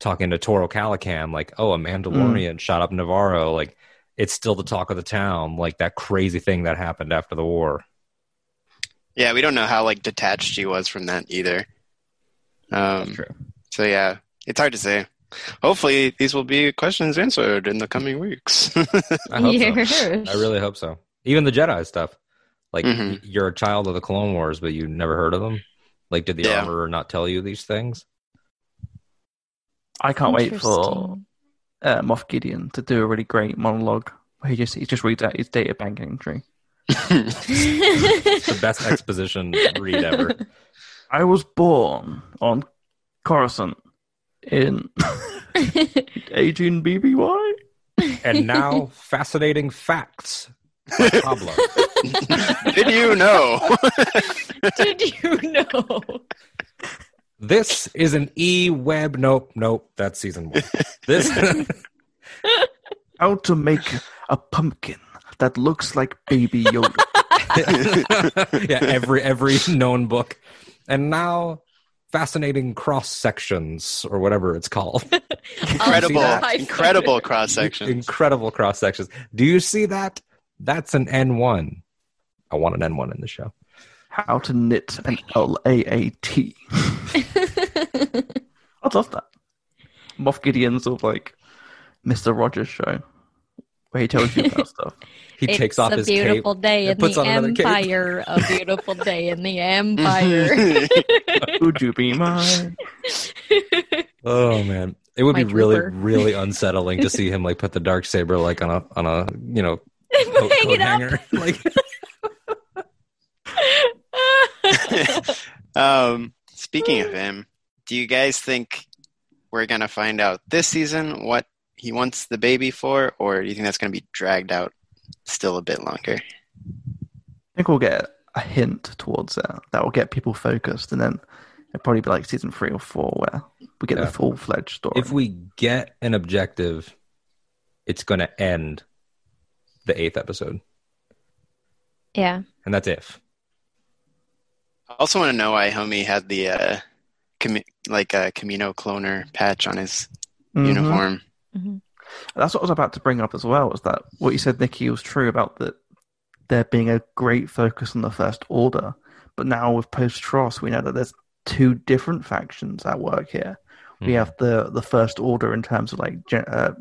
S4: talking to Toro Calican like, "Oh, a Mandalorian shot up Nevarro." Like it's still the talk of the town, like that crazy thing that happened after the war.
S3: Yeah, we don't know how like detached she was from that either. Um,
S4: true.
S3: so yeah, it's hard to say. Hopefully, these will be questions answered in the coming weeks.
S4: I hope
S2: Yes.
S4: so. I really hope so. Even the Jedi stuff. Like
S3: Mhm.
S4: you're a child of the Clone Wars, but you never heard of them. Like, did the
S3: Yeah.
S4: armorer not tell you these things?
S1: I can't wait for
S2: Interesting.
S1: uh, Moff Gideon to do a really great monologue where he just he just reads out his data bank entry.
S4: The best exposition read ever.
S1: I was born on Coruscant in 18 BBY.
S4: And now, fascinating facts. by Pablo.
S3: Did you know?
S2: Did you know?
S4: This is an e-web. Nope, nope. That's season one. This.
S1: How to make a pumpkin that looks like Baby Yoda.
S4: yeah, every every known book, and now fascinating cross sections or whatever it's called.
S3: incredible, incredible cross sections.
S4: Incredible cross sections. Do you see that? That's an N one. I want an N one in the show.
S1: How to knit an LAAT. I love that. Moff Gideon's sort of like Mr. Rogers show where he tells you about stuff.
S4: He
S2: it's
S4: takes off
S2: a
S4: his
S2: beautiful day
S4: and
S2: in
S4: puts
S2: the
S4: on another
S2: empire. a beautiful day in the empire. Mm-hmm.
S1: Would you be mine?
S4: Oh man, it would
S2: My
S4: be really,
S2: trooper.
S4: really unsettling to see him like put the dark saber like on a on a you know coat,
S2: Hang
S4: coat
S2: it up.
S4: hanger. like
S3: um, speaking of him, do you guys think we're gonna find out this season what he wants the baby for, or do you think that's gonna be dragged out still a bit longer?
S1: I think we'll get a hint towards that. That will get people focused, and then it'll probably be like season three or four where we get
S4: Yeah.
S1: the full fledged story.
S4: if we get an objective, it's going to end the eighth episode,
S2: yeah.
S4: and that's if.
S3: I also want to know why Homie had the uh, commi- like a Kamino cloner patch on his
S1: Mhm.
S3: uniform.
S1: That's what I was about to bring up as well. Was that what you said, Nicky, was true about that there being a great focus on the First Order, but now with post TROS, we know that there's two different factions at work here. We
S4: Mhm.
S1: have the the First Order in terms of like gen- uh,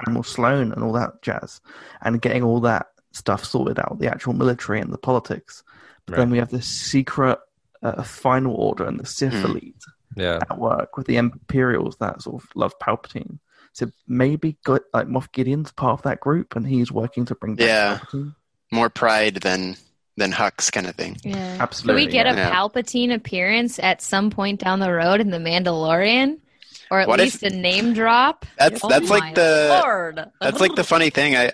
S1: Admiral Sloane and all that jazz, and getting all that stuff sorted out, the actual military and the politics. But
S4: Right.
S1: then we have the secret uh, Final Order and the Sith
S3: Hmm.
S1: elite
S4: Yeah,
S1: at work with the Imperials that sort of love Palpatine. So maybe got, like Moff Gideon's part of that group, and he's working to bring back
S3: Yeah.
S1: Palpatine.
S3: More Pryde than than Hux kind of thing.
S2: Yeah.
S1: Absolutely,
S2: Can we get a. Palpatine appearance at some point down the road in The Mandalorian? Or at
S3: What if-
S2: least a name drop?
S3: That's
S2: Oh
S3: that's
S2: my
S3: like the
S2: Lord.
S3: That's like the funny thing. I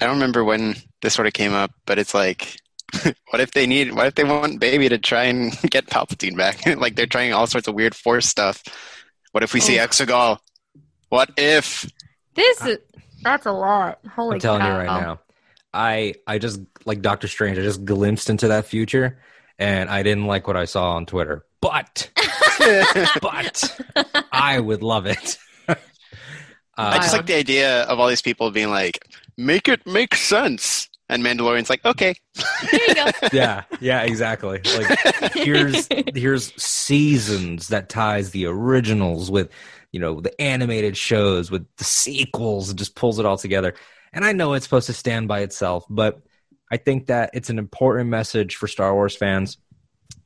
S3: I don't remember when this sort of came up, but it's like, what if they need? What if they want Baby to try and get Palpatine back? like they're trying all sorts of weird Force stuff. What if we see
S2: Oh.
S3: Exegol? What if?
S2: This is that's a lot. Holy
S4: I'm telling you right now. I I just like Doctor Strange. I just glimpsed into that future, and I didn't like what I saw on Twitter. But but I would love it. uh,
S3: I just like the idea of all these people being like, make it make sense. And Mandalorian's like, okay.
S2: There you go.
S4: yeah, yeah, exactly. Like here's here's seasons that ties the originals with you know the animated shows with the sequels and just pulls it all together. And I know it's supposed to stand by itself, but I think that it's an important message for Star Wars fans.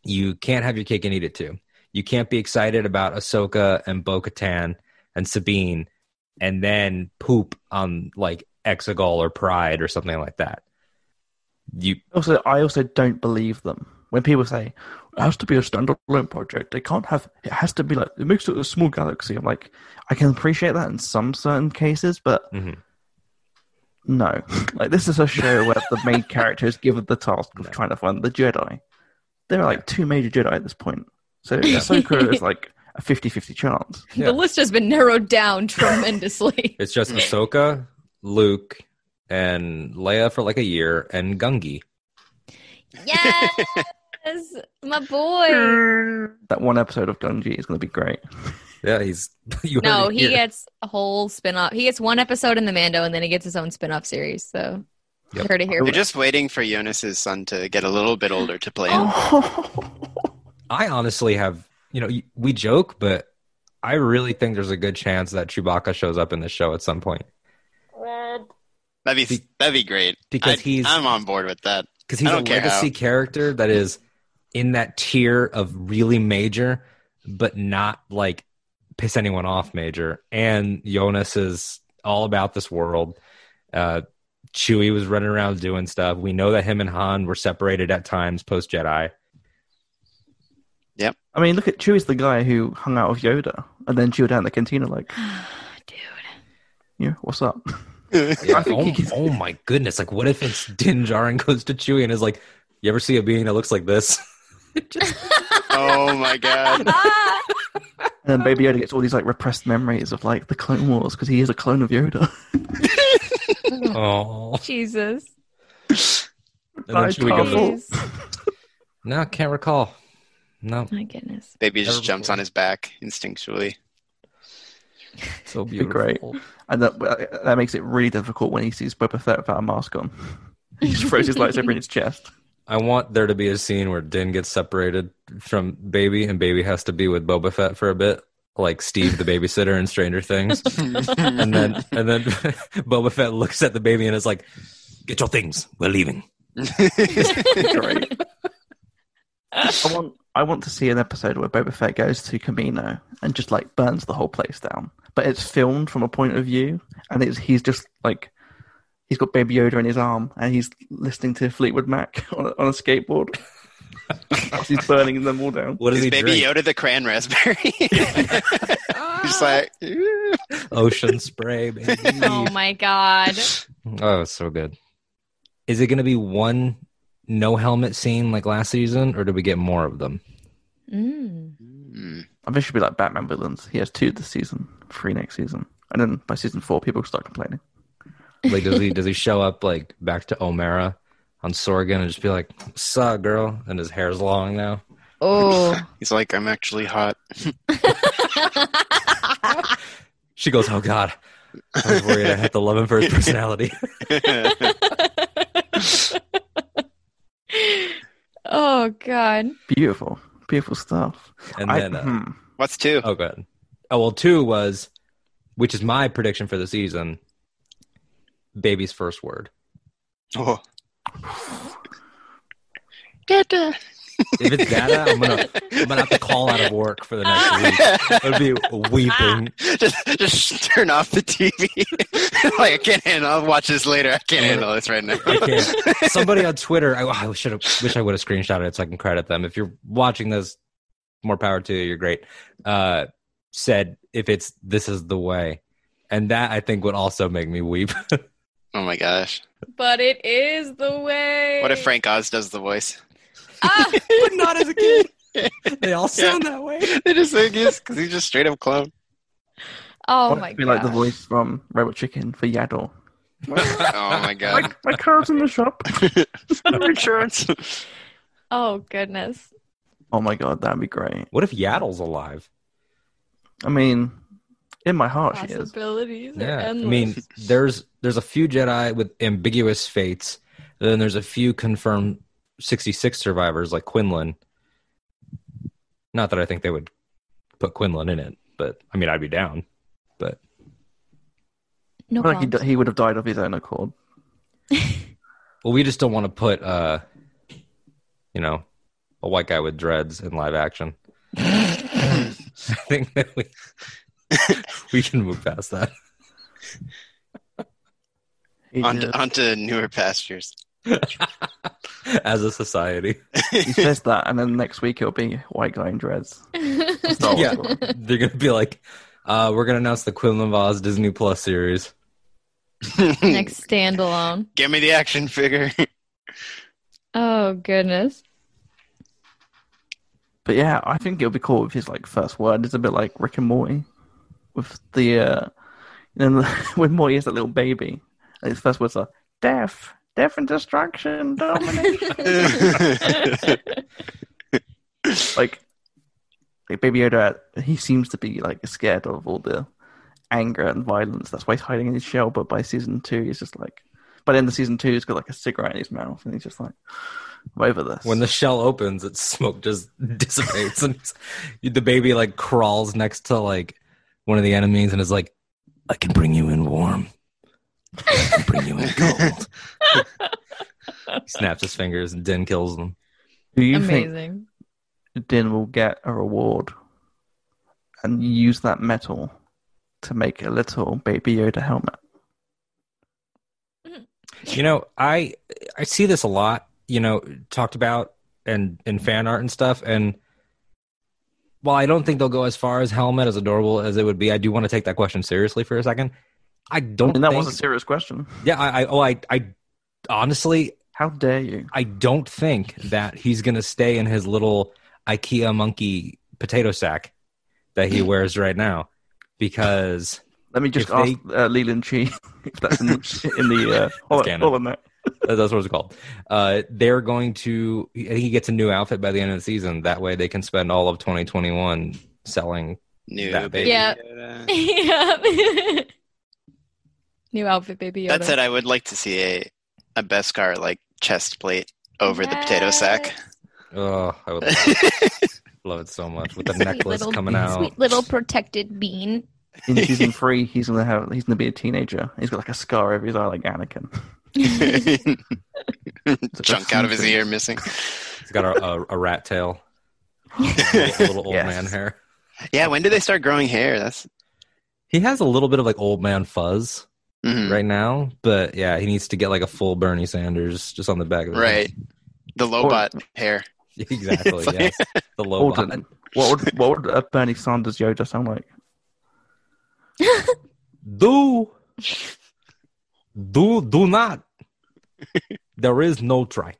S4: You can't have your cake and eat it too. You can't be excited about Ahsoka and Bo Katan and Sabine and then poop on like Exegol or Pryde or something like that. You
S1: Also, I also don't believe them when people say it has to be a standalone project. They can't have it has to be like it makes it a small galaxy. I'm like, I can appreciate that in some certain cases, but
S4: Mhm.
S1: No, like this is a show where the main character is given the task of
S4: No.
S1: trying to find the Jedi. There are like two major Jedi at this point, so Ahsoka is like a 50-50 chance.
S4: Yeah.
S2: The list has been narrowed down tremendously.
S4: It's just Ahsoka, Luke, and Leia for like a year, and Gungi.
S2: yes, my boy.
S1: That one episode of Gungi is going to be great.
S4: Yeah, he's you heard
S2: No, he
S4: here.
S2: gets a whole spin off. He gets one episode in the Mando, and then he gets his own spin off series. So you
S4: Yep.
S2: heard it here.
S3: We're just waiting for Jonas's son to get a little bit older to play him.
S4: I honestly have, you know, we joke, but I really think there's a good chance that Chewbacca shows up in the show at some point
S3: That'd be
S4: Be-
S3: that'd be great.
S4: because
S3: I-
S4: he's
S3: I'm on board with that.
S4: because he's a legacy
S3: how.
S4: character that is in that tier of really major, but not like piss anyone off major. And Jonas is all about this world. Uh, Chewie was running around doing stuff. We know that him and Han were separated at times post Jedi. Yep.
S1: I mean, look at Chewie's the guy who hung out with Yoda and then chewed down in the cantina like,
S2: Dude.
S1: yeah, what's up?
S4: Yeah.
S1: I think
S4: oh,
S1: can-
S4: oh my goodness! Like, what if it's Din Djarin goes to Chewie and is like, "You ever see a being that looks like this?"
S3: oh my god.
S1: And then Baby Yoda gets all these like repressed memories of like the Clone Wars because he is a clone of Yoda.
S4: oh,
S2: Jesus.
S4: and then Chewie
S1: can't.
S4: goes, "No, can't recall." No,
S2: My goodness.
S3: Baby just
S4: Never
S3: jumps
S4: before.
S3: on his back instinctually.
S4: so
S1: Be
S4: beautiful.
S1: great. And that, uh, that makes it really difficult when he sees Boba Fett without a mask on. He just throws his lightsaber in his chest.
S4: I want there to be a scene where Din gets separated from Baby, and Baby has to be with Boba Fett for a bit, like Steve the babysitter in Stranger Things. and then and then Boba Fett looks at the baby and is like, "Get your things. We're leaving."
S1: Great. I want I want to see an episode where Boba Fett goes to Kamino and just like burns the whole place down. But it's filmed from a point of view, and it's he's just like he's got Baby Yoda in his arm, and he's listening to Fleetwood Mac on a, on a skateboard. As he's burning them all down.
S4: What is, does
S3: Is
S4: he
S3: Baby
S4: drink?
S3: Yoda the cran-raspberry? He's like,
S4: Ocean spray, baby.
S2: Oh my god.
S4: Oh, it's so good. Is it going to be one no helmet scene like last season, or do we get more of them?
S2: Mm.
S1: I think it should be like Batman villains. He has two this season, three next season, and then by season four, people start complaining.
S4: Like, does he does he show up like back to Omera on Sorgan and just be like, "Sup, girl," and his hair's long now?
S2: Oh.
S3: he's like, I'm actually hot.
S4: She goes, "Oh God, I was worried I had to love him for his personality."
S2: oh god.
S1: Beautiful, beautiful stuff.
S4: And
S1: I-
S4: then, uh,
S1: hmm.
S3: What's two?
S4: oh good. Oh well, two was, which is my prediction for the season. Baby's first word.
S3: Oh.
S4: If it's data, I'm gonna I'm gonna have to call out of work for the next week. I'd be weeping.
S3: just just turn off the TV. like I can't handle. I'll watch this later. I can't handle this right now.
S4: I can't. Somebody on Twitter, I, I should have wish I would have screenshotted it so I can credit them. If you're watching this, more power to you. You're great. Uh, said if it's this is the way, and that I think would also make me weep.
S3: Oh my gosh!
S2: But it is the way.
S3: What if Frank Oz does the voice?
S2: Ah!
S4: but not as a kid. They all sound that way.
S3: They just think he's because he's just straight up clown.
S2: Oh
S1: Why
S2: my
S1: don't be
S2: god.
S1: like the voice from Robot Chicken for Yaddle.
S3: Oh my god!
S1: my car's in the shop.
S3: Insurance.
S2: Oh goodness.
S1: Oh my god, that'd be great.
S4: What if Yaddle's alive?
S1: I mean, in my heart, she is.
S2: Possibilities are
S4: Yeah, I mean, there's there's a few Jedi with ambiguous fates. Then there's a few confirmed 66 survivors like Quinlan. Not that I think they would put Quinlan in it, but I mean, I'd be down. But
S2: no
S1: I feel he, he would have died of his own accord.
S4: well, we just don't want to put, uh, you know, a white guy with dreads in live action. I think that we we can move past that.
S1: He,
S3: On
S1: did-
S3: onto newer pastures.
S4: As a society,
S1: he says that, and then next week it'll be white guy in dreads.
S4: Yeah.
S1: one.
S4: they're gonna be like, uh, "We're gonna announce the Quinlan Vos Disney Plus series."
S2: Next standalone.
S3: Give me the action figure.
S2: Oh goodness.
S1: But yeah, I think it'll be cool if his like first word is a bit like Rick and Morty, with the uh, you know, when Morty is a little baby, and his first words are death, death and destruction, domination. like, like Baby Yoda, he seems to be like scared of all the anger and violence. That's why he's hiding in his shell. But by season two, he's just like, by the end of season two, he's got like a cigarette in his mouth, and he's just like, I'm over this.
S4: When the shell opens, its smoke just dissipates, and the baby like crawls next to like one of the enemies and is like, "I can bring you in warm. I can bring you in cold." he snaps his fingers, and Din kills them.
S1: Do you think
S2: Amazing.
S1: Din will get a reward and use that metal to make a little Baby Yoda helmet?
S4: You know, I I see this a lot. You know, talked about and in fan art and stuff. And while I don't think they'll go as far as helmet, as adorable as it would be, I do want to take that question seriously for a second. I don't.
S1: And that
S4: think,
S1: was a serious question.
S4: yeah. I, I oh I I honestly
S1: How dare you?
S4: I don't think that he's gonna stay in his little IKEA monkey potato sack that he wears right now because
S1: Let me just
S4: If
S1: ask uh, Leland Chee if that's in the, in the uh, hold,
S4: canon.
S1: hold on there.
S4: that's what it's called. Uh, they're going to. I think he gets a new outfit by the end of the season. That way, they can spend all of 2021 selling.
S3: New
S4: That
S3: baby.
S2: Yeah. Yeah. New outfit, baby. Yoda.
S3: That said, I would like to see a a Beskar like chest plate over the potato sack.
S4: Oh, I would love it, love it so much with the
S2: Sweet
S4: necklace
S2: little-
S4: coming out.
S2: Sweet little protected bean.
S1: In season three, he's gonna have he's gonna be a teenager. He's got like a scar over his eye, like Anakin.
S3: Chunk out of his ear missing.
S4: He's got a, a, a rat tail, a little, little old
S1: Yes.
S4: man hair.
S3: Yeah, when do they start growing hair? That's
S4: He has a little bit of like old man fuzz
S3: mhm.
S4: right now, but yeah, he needs to get like a full Bernie Sanders just on the back of his
S3: right. The Lobot hair.
S4: Exactly.
S3: Like-
S4: yes. The low
S1: Alden, what would what would uh, Bernie Sanders Yoda sound like?
S4: Do do do not. There is no try.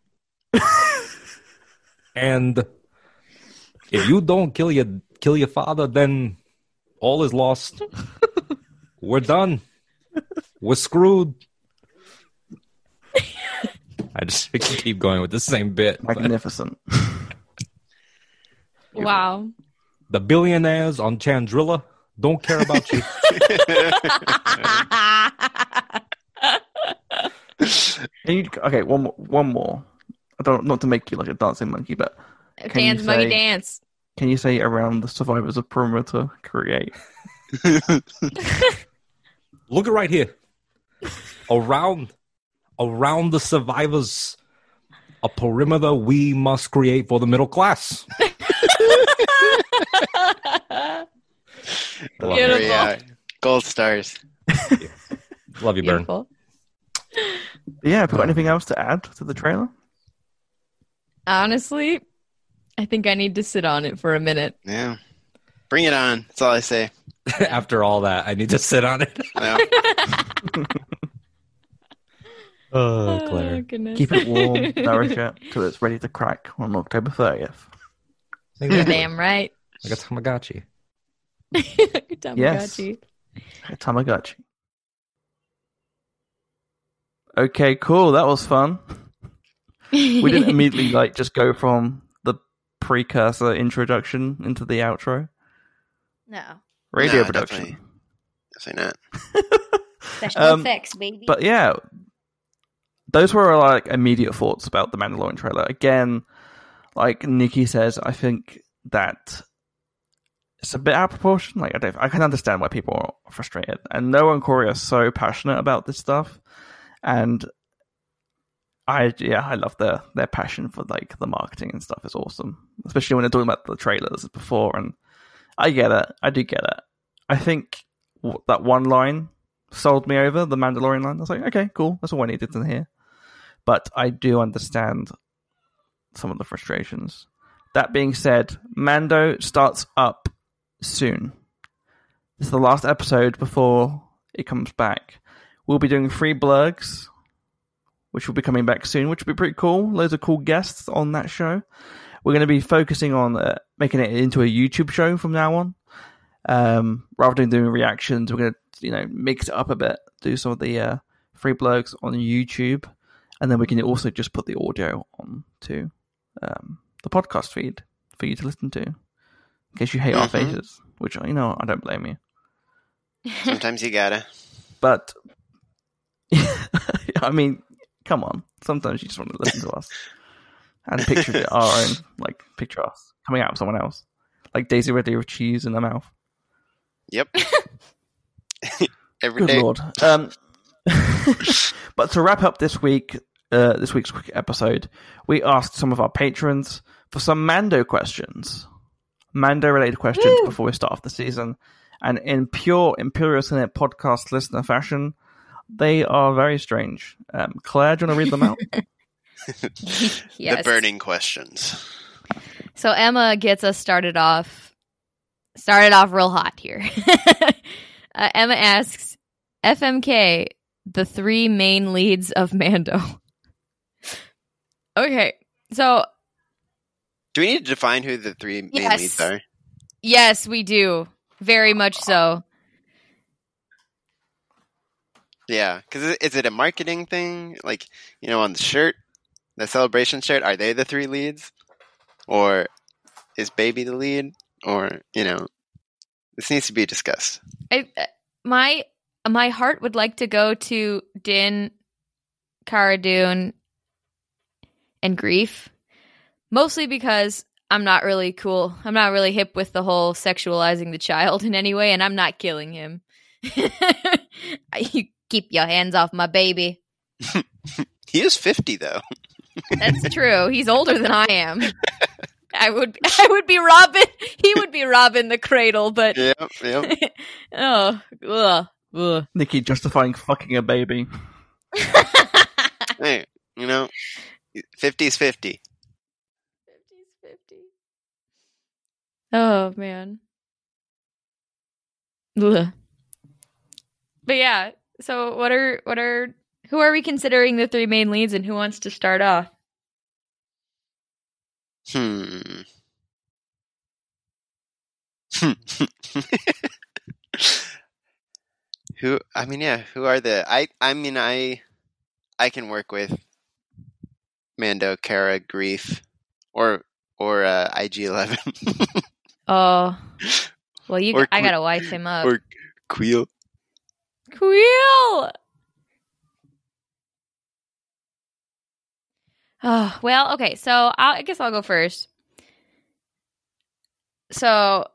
S4: and if you don't kill your kill your father, then all is lost. We're done. We're screwed. I just I can keep going with the same bit.
S1: Magnificent.
S2: Wow.
S4: the billionaires on Chandrila don't care about you.
S1: Can you, okay, one more, one more. I don't not to make you like a dancing monkey, but Can you
S2: dance, monkey,
S1: say-
S2: dance.
S1: can you say around the survivors of perimeter create?
S4: Look right here. Around around the survivors a perimeter we must create for the middle class. Love
S3: There
S4: you,
S2: Beautiful.
S3: we are. Gold stars.
S4: Love you Burn.
S2: Beautiful.
S1: Yeah, have you got anything else to add to the trailer?
S2: Honestly, I think I need to sit on it for a minute.
S3: Yeah. Bring it on. That's all I say.
S4: After all that, I need to sit on it.
S3: I
S4: Oh,
S2: Oh,
S4: Clare.
S2: goodness.
S1: Keep it warm, nourish it till it's ready to crack on October 30th.
S4: Exactly.
S2: Damn right.
S4: Like a Tamagotchi.
S2: Tamagotchi.
S1: Tamagotchi. Okay, cool. That was fun. We didn't immediately like just go from the precursor introduction into the outro.
S5: No.
S1: Radio
S3: No,
S1: production.
S3: definitely. Definitely not.
S5: Special
S1: Um,
S5: effects, baby.
S1: But yeah, those were like immediate thoughts about the Mandalorian trailer. Again, like Nicky says, I think that it's a bit out of proportion. Like I don't, I can understand why people are frustrated, and Noah and Corey are so passionate about this stuff, and I yeah, I love their their passion for like the marketing and stuff. is awesome, especially when they're talking about the trailers before. And I get it, I do get it. I think that one line sold me over the Mandalorian line. I was like, okay, cool, that's all I needed to hear. But I do understand some of the frustrations. That being said, Mando starts up soon. This is the last episode before it comes back. We'll be doing free blurgs, which will be coming back soon, which will be pretty cool. Loads of cool guests on that show. We're going to be focusing on uh, making it into a YouTube show from now on. Um, rather than doing reactions, we're going to you know mix it up a bit, do some of the uh, free blogs on YouTube, and then we can also just put the audio on to um, the podcast feed for you to listen to, in case you hate our
S3: Mhm.
S1: faces, which you know I don't blame you.
S3: Sometimes you gotta.
S1: But I mean, come on. Sometimes you just want to listen to us and picture our own, like picture us coming out of someone else, like Daisy Ridley with cheese in her mouth.
S3: Yep. Every
S1: Good
S3: day.
S1: lord. Um, but to wrap up this week, uh, this week's quick episode, we asked some of our patrons for some Mando questions, Mando related questions
S2: Woo!
S1: before we start off the season. And in pure Imperial Senate podcast listener fashion, they are very strange. Um, Clare, do you want to read them out?
S2: Yes.
S3: The burning questions.
S2: So Emma gets us started off started off real hot here. uh, Emma asks FMK the three main leads of Mando. okay. So
S3: Do we need to define who the three main
S2: Yes.
S3: leads are?
S2: yes, we do. Very much so.
S3: Yeah, because is it a marketing thing? Like, you know, on the shirt, the celebration shirt, are they the three leads? Or is Baby the lead? Or, you know, this needs to be discussed.
S2: I my my heart would like to go to Din, Cara Dune, and Greef, mostly because I'm not really cool. I'm not really hip with the whole sexualizing the child in any way, and I'm not killing him. you keep your hands off my baby.
S3: He is 50, though.
S2: That's true. He's older than I am. I would I would be Robin. He would be Robin the Cradle, but
S3: Yep, yep.
S2: oh, ugh, ugh.
S1: Nicky justifying fucking a baby.
S3: hey, you know, 50 is 50.
S2: 50s 50. Oh man. Ugh. But yeah, so what are what are who are we considering the three main leads and who wants to start off?
S3: Hmm. who I mean yeah, who are the I I mean I I can work with Mando, Cara, Greef or or uh, IG11
S2: Oh. Well, you
S3: Or
S2: I got to wife him up.
S3: or Queel.
S2: Quill. Oh, well, okay. So I'll, I guess I'll go first. So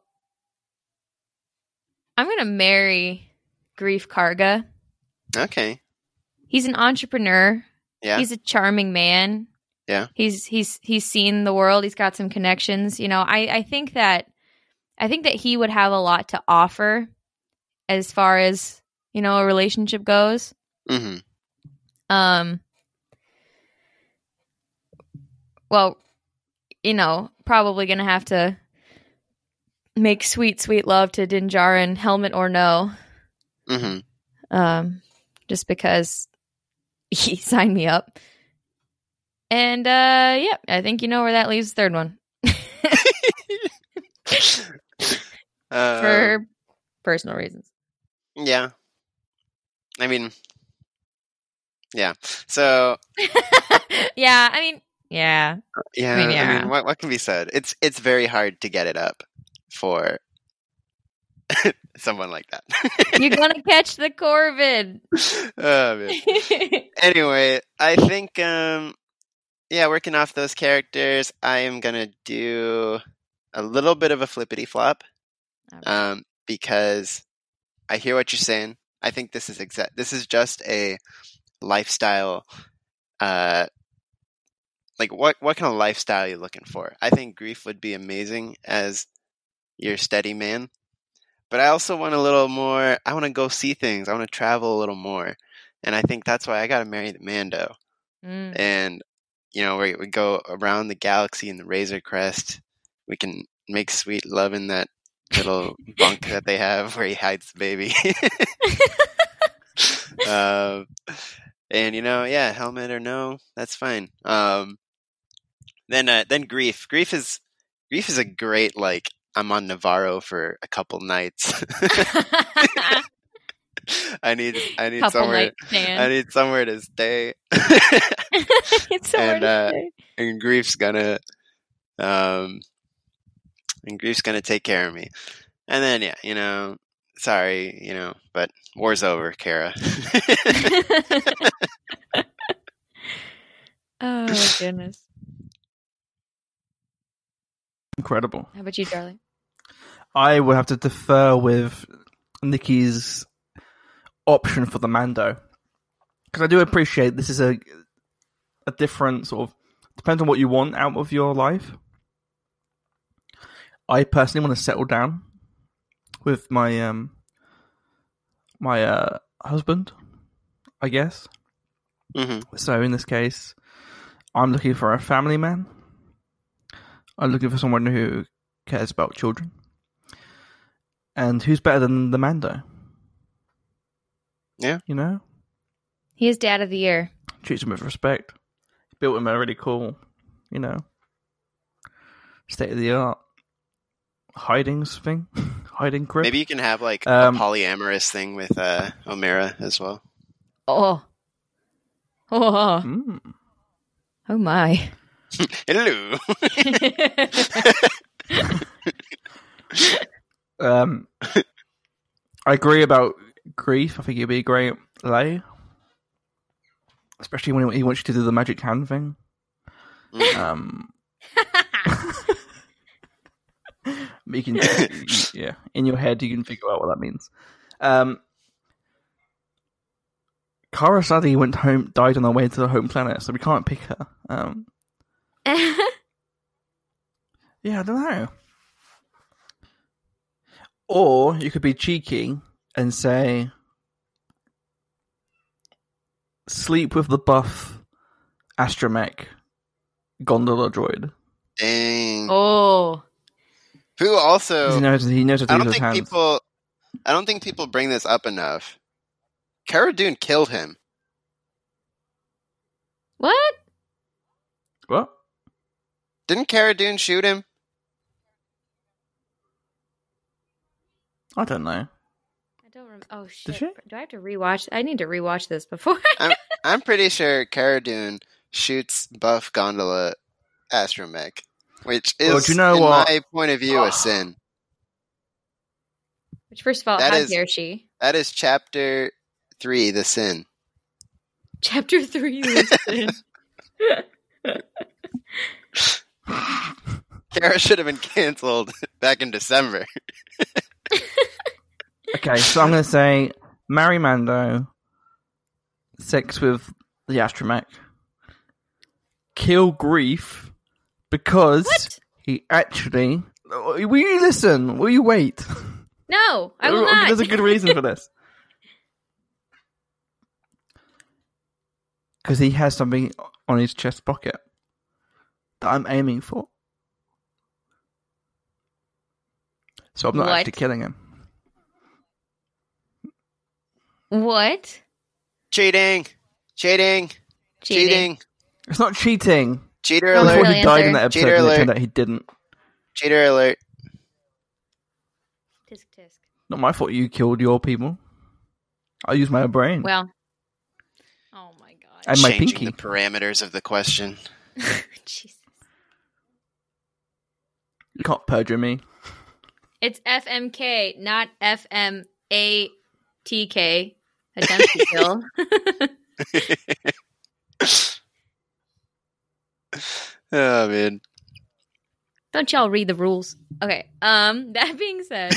S2: I'm going to marry Greef Karga.
S3: Okay.
S2: He's an entrepreneur.
S3: Yeah.
S2: He's a charming man.
S3: Yeah.
S2: He's he's he's seen the world. He's got some connections. You know, I I think that I think that he would have a lot to offer as far as, you know, a relationship goes.
S3: Mhm.
S2: Um well, you know, probably going to have to make sweet sweet love to Din Djarin, helmet or no.
S3: Mhm.
S2: Um just because he signed me up. And uh yeah, I think you know where that leaves the third one.
S3: Uh,
S2: For personal reasons.
S3: yeah. I mean yeah. So,
S2: yeah, I mean, yeah.
S3: yeah, I
S2: mean,
S3: mean, what what can be said? It's it's very hard to get it up for someone like that.
S2: You're gonna catch the Corvid.
S3: oh, man. Anyway, I think um yeah, working off those characters, I am gonna do a little bit of a flippity flop. Um, because I hear what you're saying. I think this is exact this is just a lifestyle uh like what what kind of lifestyle are you looking for? I think Greef would be amazing as your steady man. But I also want a little more I want to go see things. I want to travel a little more. And I think that's why I got to marry the Mando.
S2: Mm.
S3: And you know, we we go around the galaxy in the Razor Crest. We can make sweet love in that little bunk that they have where he hides the baby. um, and you know, yeah, helmet or no, that's fine. Um, then uh, then Greef. Greef is Greef is a great like. I'm on Nevarro for a couple nights. I need I need
S2: Couple
S3: somewhere. I need somewhere to stay.
S2: it's so
S3: and,
S2: to
S3: uh, and Greef's gonna um and Greef's gonna take care of me. And then yeah, you know, sorry, you know, but war's over, Cara.
S2: oh goodness.
S1: Incredible.
S2: How about you, darling?
S1: I would have to defer with Nicky's option for the Mando because I do appreciate this is a a different sort of depends on what you want out of your life. I personally want to settle down with my um my uh husband, I guess.
S3: hmm
S1: So in this case, I'm looking for a family man. I'm looking for someone who cares about children. And who's better than the Mando?
S3: Yeah.
S1: You know?
S2: He is dad of the year.
S1: Treats him with respect. Built him a really cool, you know, state of the art hiding thing. hiding crypt.
S3: Maybe you can have like
S1: Um,
S3: a polyamorous thing with uh Omera as well.
S2: Oh. Oh,
S1: Mm.
S2: oh my.
S3: Hello.
S1: Um, I agree about Greef. I think it'd be a great lay, especially when he wants you to do the magic hand thing.
S3: Mhm.
S1: Um, you can, yeah, in your head you can figure out what that means. Um, Cara Sadi went home, died on her way to the home planet, so we can't pick her. Um, yeah, I don't know. Or you could be cheeky and say, sleep with the buff astromech gondola droid.
S3: Dang.
S2: oh.
S3: Who also
S1: he knows he knows how
S3: I don't think
S1: hands.
S3: people I don't think people bring this up enough. Cara Dune killed him.
S2: What?
S1: What?
S3: Didn't Cara Dune shoot him?
S1: I don't know.
S2: I don't remember. Oh shit!
S1: she?
S2: Do I have to rewatch? I need to rewatch this before.
S3: I'm I'm pretty sure Cara Dune shoots Buff Gondola Astromech, which is,
S1: Well, do you know
S3: in
S1: what?
S3: my point of view, a sin.
S2: Which, first of all,
S3: That
S2: how
S3: is-
S2: dare she?
S3: That is chapter three, the sin.
S2: Chapter three. Listen.
S3: Cara should have been canceled back in December.
S1: Okay, so I'm going to say marry Mando, sex with the astromech, kill Greef because
S2: What?
S1: he actually. Will you listen? Will you wait?
S2: no, I will not.
S1: There's a good reason for this. Because he has something on his chest pocket that I'm aiming for. So I'm not
S2: What?
S1: actually killing him.
S2: what?
S3: Cheating! Cheating! Cheating!
S1: It's not cheating.
S3: Cheater
S1: I thought
S3: alert!
S2: really?
S1: he died in that episode
S3: Cheater
S1: and it
S3: alert.
S1: turned out he didn't.
S3: Cheater alert!
S2: Tisk tisk.
S1: Not my fault you killed your people. I used my brain.
S2: Well. Oh my god.
S1: And my
S3: Changing
S1: pinky.
S3: the parameters of the question.
S2: Jesus.
S1: You can't perjure me.
S2: It's FMK, not FMATK. Attempt to kill.
S3: Oh man.
S2: Don't y'all read the rules? Okay. Um. That being said,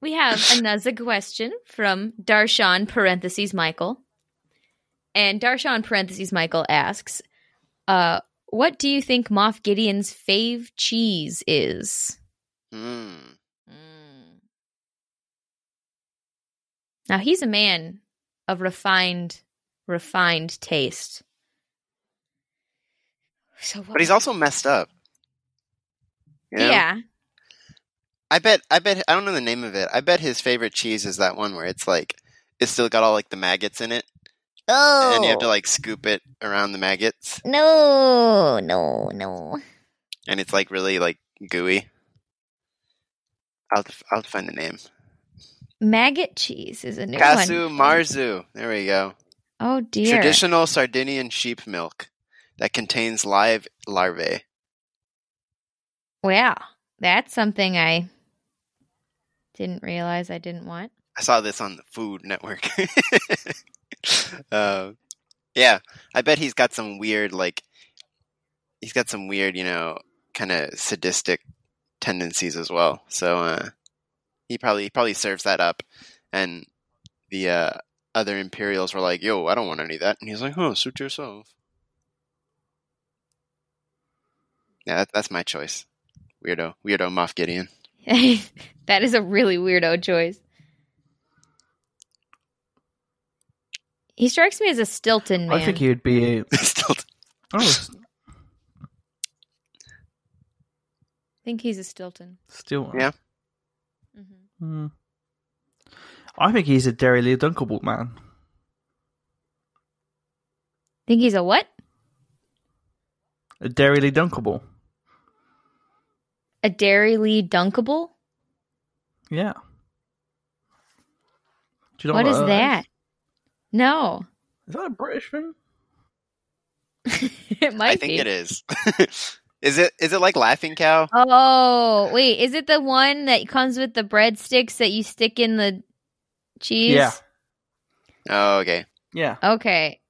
S2: we have another question from Darshan parentheses Michael, and Darshan parentheses Michael asks, "Uh, what do you think Moff Gideon's fave cheese is?"
S3: Hmm.
S2: Mm. Now he's a man of refined, refined taste. So, what
S3: But he's also messed up. You know?
S2: yeah.
S3: I bet I bet I don't know the name of it. I bet his favorite cheese is that one where it's like it's still got all like the maggots in it,
S2: Oh.
S3: and you have to like scoop it around the maggots,
S2: No, no, no.
S3: and it's like really like gooey. I'll I'll find the name.
S2: Maggot cheese is a new
S3: Casu
S2: one.
S3: marzu. There we go.
S2: Oh dear.
S3: Traditional Sardinian sheep milk that contains live larvae.
S2: Wow, that's something I didn't realize I didn't want.
S3: I saw this on the Food Network. uh, yeah, I bet he's got some weird, like, he's got some weird, you know, kind of sadistic tendencies as well. So uh, he probably he probably serves that up, and the uh, other Imperials were like, "Yo, I don't want any of that," and he's like, "Oh, suit yourself." Yeah, that, that's my choice. Weirdo, weirdo Moff Gideon.
S2: that is a really weirdo choice. He strikes me as a Stilton man.
S1: I think he would be a.
S3: Still,
S1: Oh, s-
S2: I think he's a Stilton.
S1: still.
S3: Yeah.
S2: hmm
S1: Hmm. I think he's a Dairylea Dunkable man.
S2: Think he's a what?
S1: A Dairylea Dunkable.
S2: A Dairylea Dunkable?
S1: Yeah. Do you know
S2: what is
S1: uh,
S2: that? No.
S1: Is that a British thing?
S2: it might
S3: I think
S2: be.
S3: it is. is it? Is it like Laughing Cow?
S2: Oh, wait. Is it the one that comes with the breadsticks that you stick in the cheese?
S1: Yeah.
S3: Oh, okay.
S1: Yeah.
S2: Okay.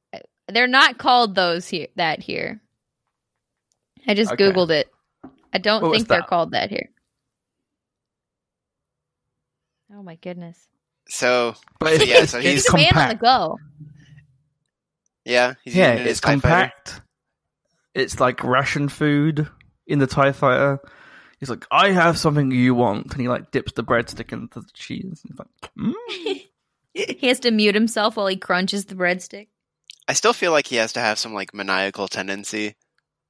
S2: They're not called those here that here. I just
S1: Okay.
S2: googled it. I don't
S1: What
S2: think they're called that here. Oh my goodness.
S3: So
S1: But it's,
S3: Yeah, so
S1: it's
S3: he's-
S2: He's a man on the
S1: compact.
S2: go.
S3: yeah, he's
S1: Yeah, it's
S3: TIE fighter.
S1: compact. It's like ration food in the TIE fighter. He's like, I have something you want. And he like dips the breadstick into the cheese. And He's like, mm.
S2: He has to mute himself while he crunches the breadstick.
S3: I still feel like he has to have some like maniacal tendency.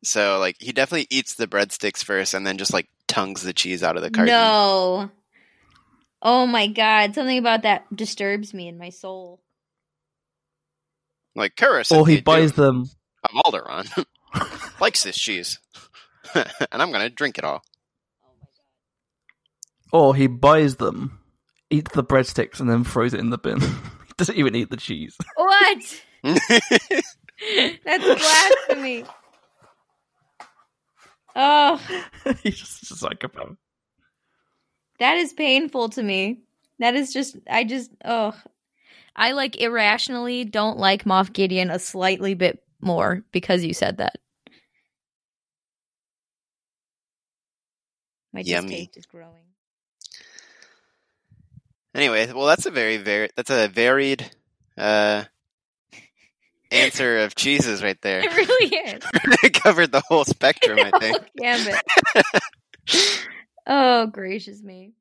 S3: So like he definitely eats the breadsticks first, and then just like tongues the cheese out of the carton.
S2: No. Oh my god, something about that disturbs me in my soul.
S3: Like Curris
S1: Or he buys them.
S3: of Alderaan likes this cheese, and I'm gonna drink it all.
S1: Or he buys them, eats the breadsticks, and then throws it in the bin. he doesn't even eat the cheese.
S2: What? That's blasphemy. Oh,
S1: He's just a psychopath.
S2: That is painful to me. That is just, I just, oh. I like irrationally don't like Moff Gideon a slightly bit more because you said that. My
S3: Yummy.
S2: distaste is growing.
S3: anyway, well, that's a very very that's a varied uh, answer of cheeses right there.
S2: It really is.
S3: it covered the whole spectrum, I think.
S2: Oh, gambit. Oh, gracious me.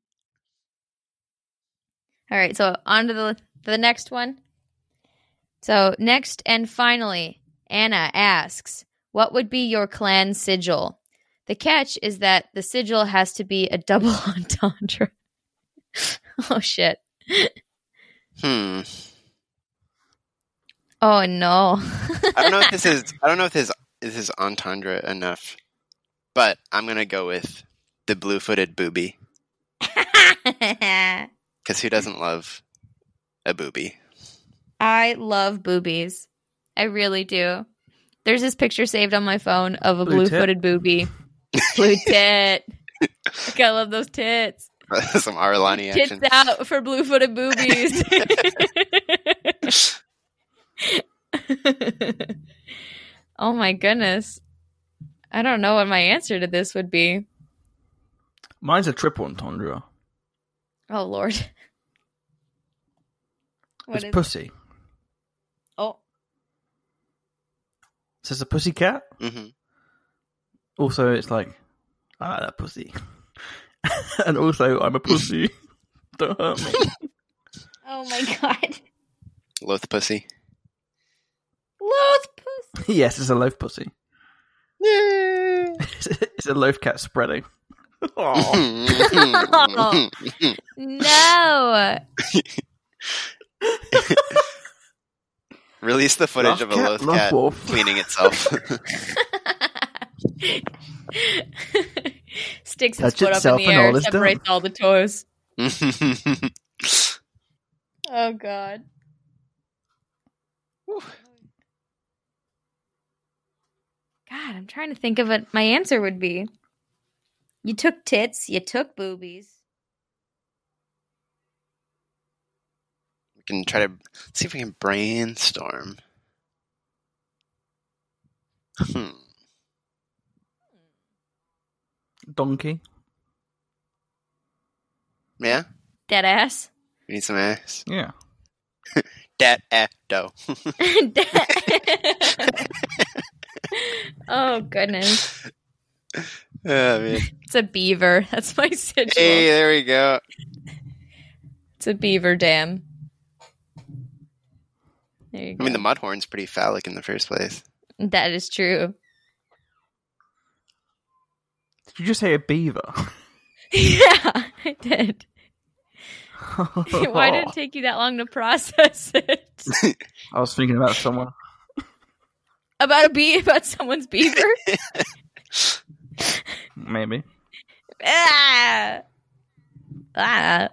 S2: All right, so on to the the next one. So, next and finally, Anna asks, "What would be your clan sigil?" The catch is that the sigil has to be a double entendre. oh shit.
S3: Hmm.
S2: Oh no.
S3: I don't know if this is I don't know if this this is entendre enough, but I'm gonna go with the blue-footed booby because who doesn't love a booby?
S2: I love boobies. I really do. There's this picture saved on my phone of a
S1: blue
S2: footed booby. Blue tit. Like, I love those tits.
S3: Some Arlani
S2: Tits out for blue footed boobies. oh my goodness. I don't know what my answer to this would be.
S1: Mine's a triple entendre.
S2: Oh lord. What
S1: it's
S2: is
S1: pussy.
S2: Oh.
S1: So it's a pussy cat.
S3: hmm
S1: Also, it's like, I like that pussy. and also, I'm a pussy. Don't hurt me.
S2: Oh my god.
S3: Loath pussy.
S2: Loath pussy.
S1: yes, it's a loaf pussy. it's a loaf cat spreading. Oh.
S2: No.
S3: Release the footage
S1: Love
S3: of a
S1: cat,
S3: loath cat
S1: wolf.
S3: cleaning itself.
S2: Sticks its
S1: Touch
S2: foot up in the air,
S1: all is done.
S2: separates all the toes. Oh god. God, I'm trying to think of what my answer would be. You took tits, you took boobies.
S3: we can try to see if we can brainstorm. Hmm.
S1: Donkey.
S3: Yeah,
S2: Dead ass.
S3: we need some ass.
S1: Yeah.
S3: Dat eh dough.
S2: oh goodness.
S3: Oh man.
S2: It's a beaver. That's my sigil.
S3: Hey, there we go.
S2: It's a beaver dam. There you go.
S3: I mean, the mudhorn's pretty phallic in the first place.
S2: that is true.
S1: Did you just say a beaver?
S2: yeah, I did. Why did it take you that long to process it?
S1: I was thinking about someone.
S2: about a bee about someone's beaver?
S1: Maybe.
S2: ah! Ah.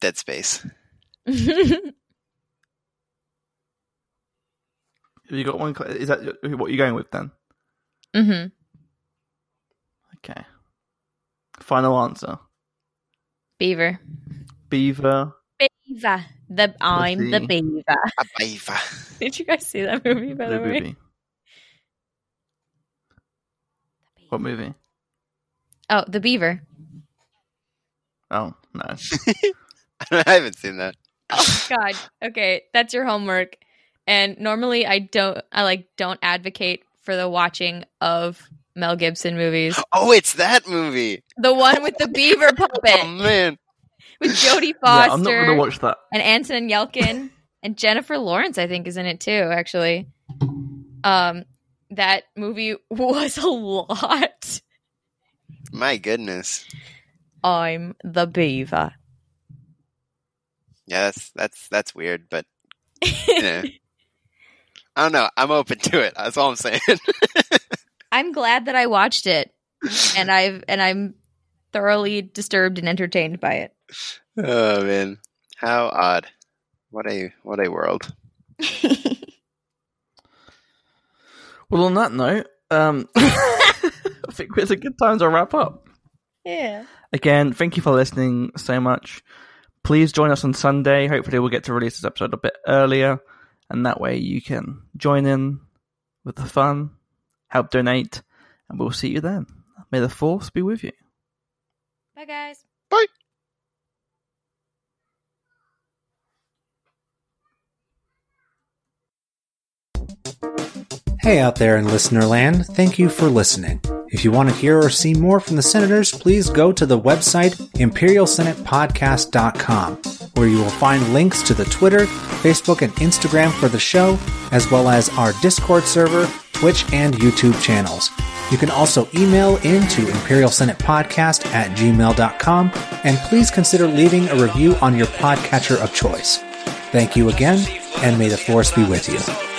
S3: Dead space.
S1: Have you got one? cl- Is that what you're going with then?
S2: hmm
S1: Okay. Final answer.
S2: Beaver.
S1: Beaver.
S2: Beaver. The I'm the
S1: the-
S2: beaver.
S3: A beaver.
S2: Did you guys see that movie by
S1: The
S2: the way?
S1: movie. What movie?
S2: Oh, the beaver.
S1: Oh no.
S3: I haven't seen that.
S2: Oh god. Okay, that's your homework. And normally I don't I like don't advocate for the watching of Mel Gibson movies.
S3: Oh, it's that movie.
S2: The one with the beaver puppet.
S3: Oh man.
S2: With Jodie
S1: yeah,
S2: Foster
S1: I'm not gonna watch that.
S2: and Anton Yelchin and Jennifer Lawrence I think is in it too actually. Um that movie was a lot.
S3: My goodness.
S2: I'm the beaver.
S3: Yeah, that's that's that's weird, but yeah. I don't know. I'm open to it. That's all I'm saying.
S2: I'm glad that I watched it and I've and I'm thoroughly disturbed and entertained by it.
S3: oh man, how odd! What a what a world.
S1: Well, on that note, um, I think it's a good time to wrap up.
S2: yeah.
S1: Again, thank you for listening so much. Please join us on Sunday. Hopefully, we'll get to release this episode a bit earlier, and that way you can join in with the fun, help donate, and we'll see you then. May the force be with you.
S2: Bye guys.
S3: Bye.
S5: Hey out there in listener land, thank you for listening. If you want to hear or see more from the senators, please go to the website imperialsenatepodcast.com, where you will find links to the Twitter, Facebook, and Instagram for the show, as well as our Discord server, Twitch, and YouTube channels. You can also email into imperialsenatepodcast at gmail.com, and please consider leaving a review on your podcatcher of choice. Thank you again, and may the force be with you.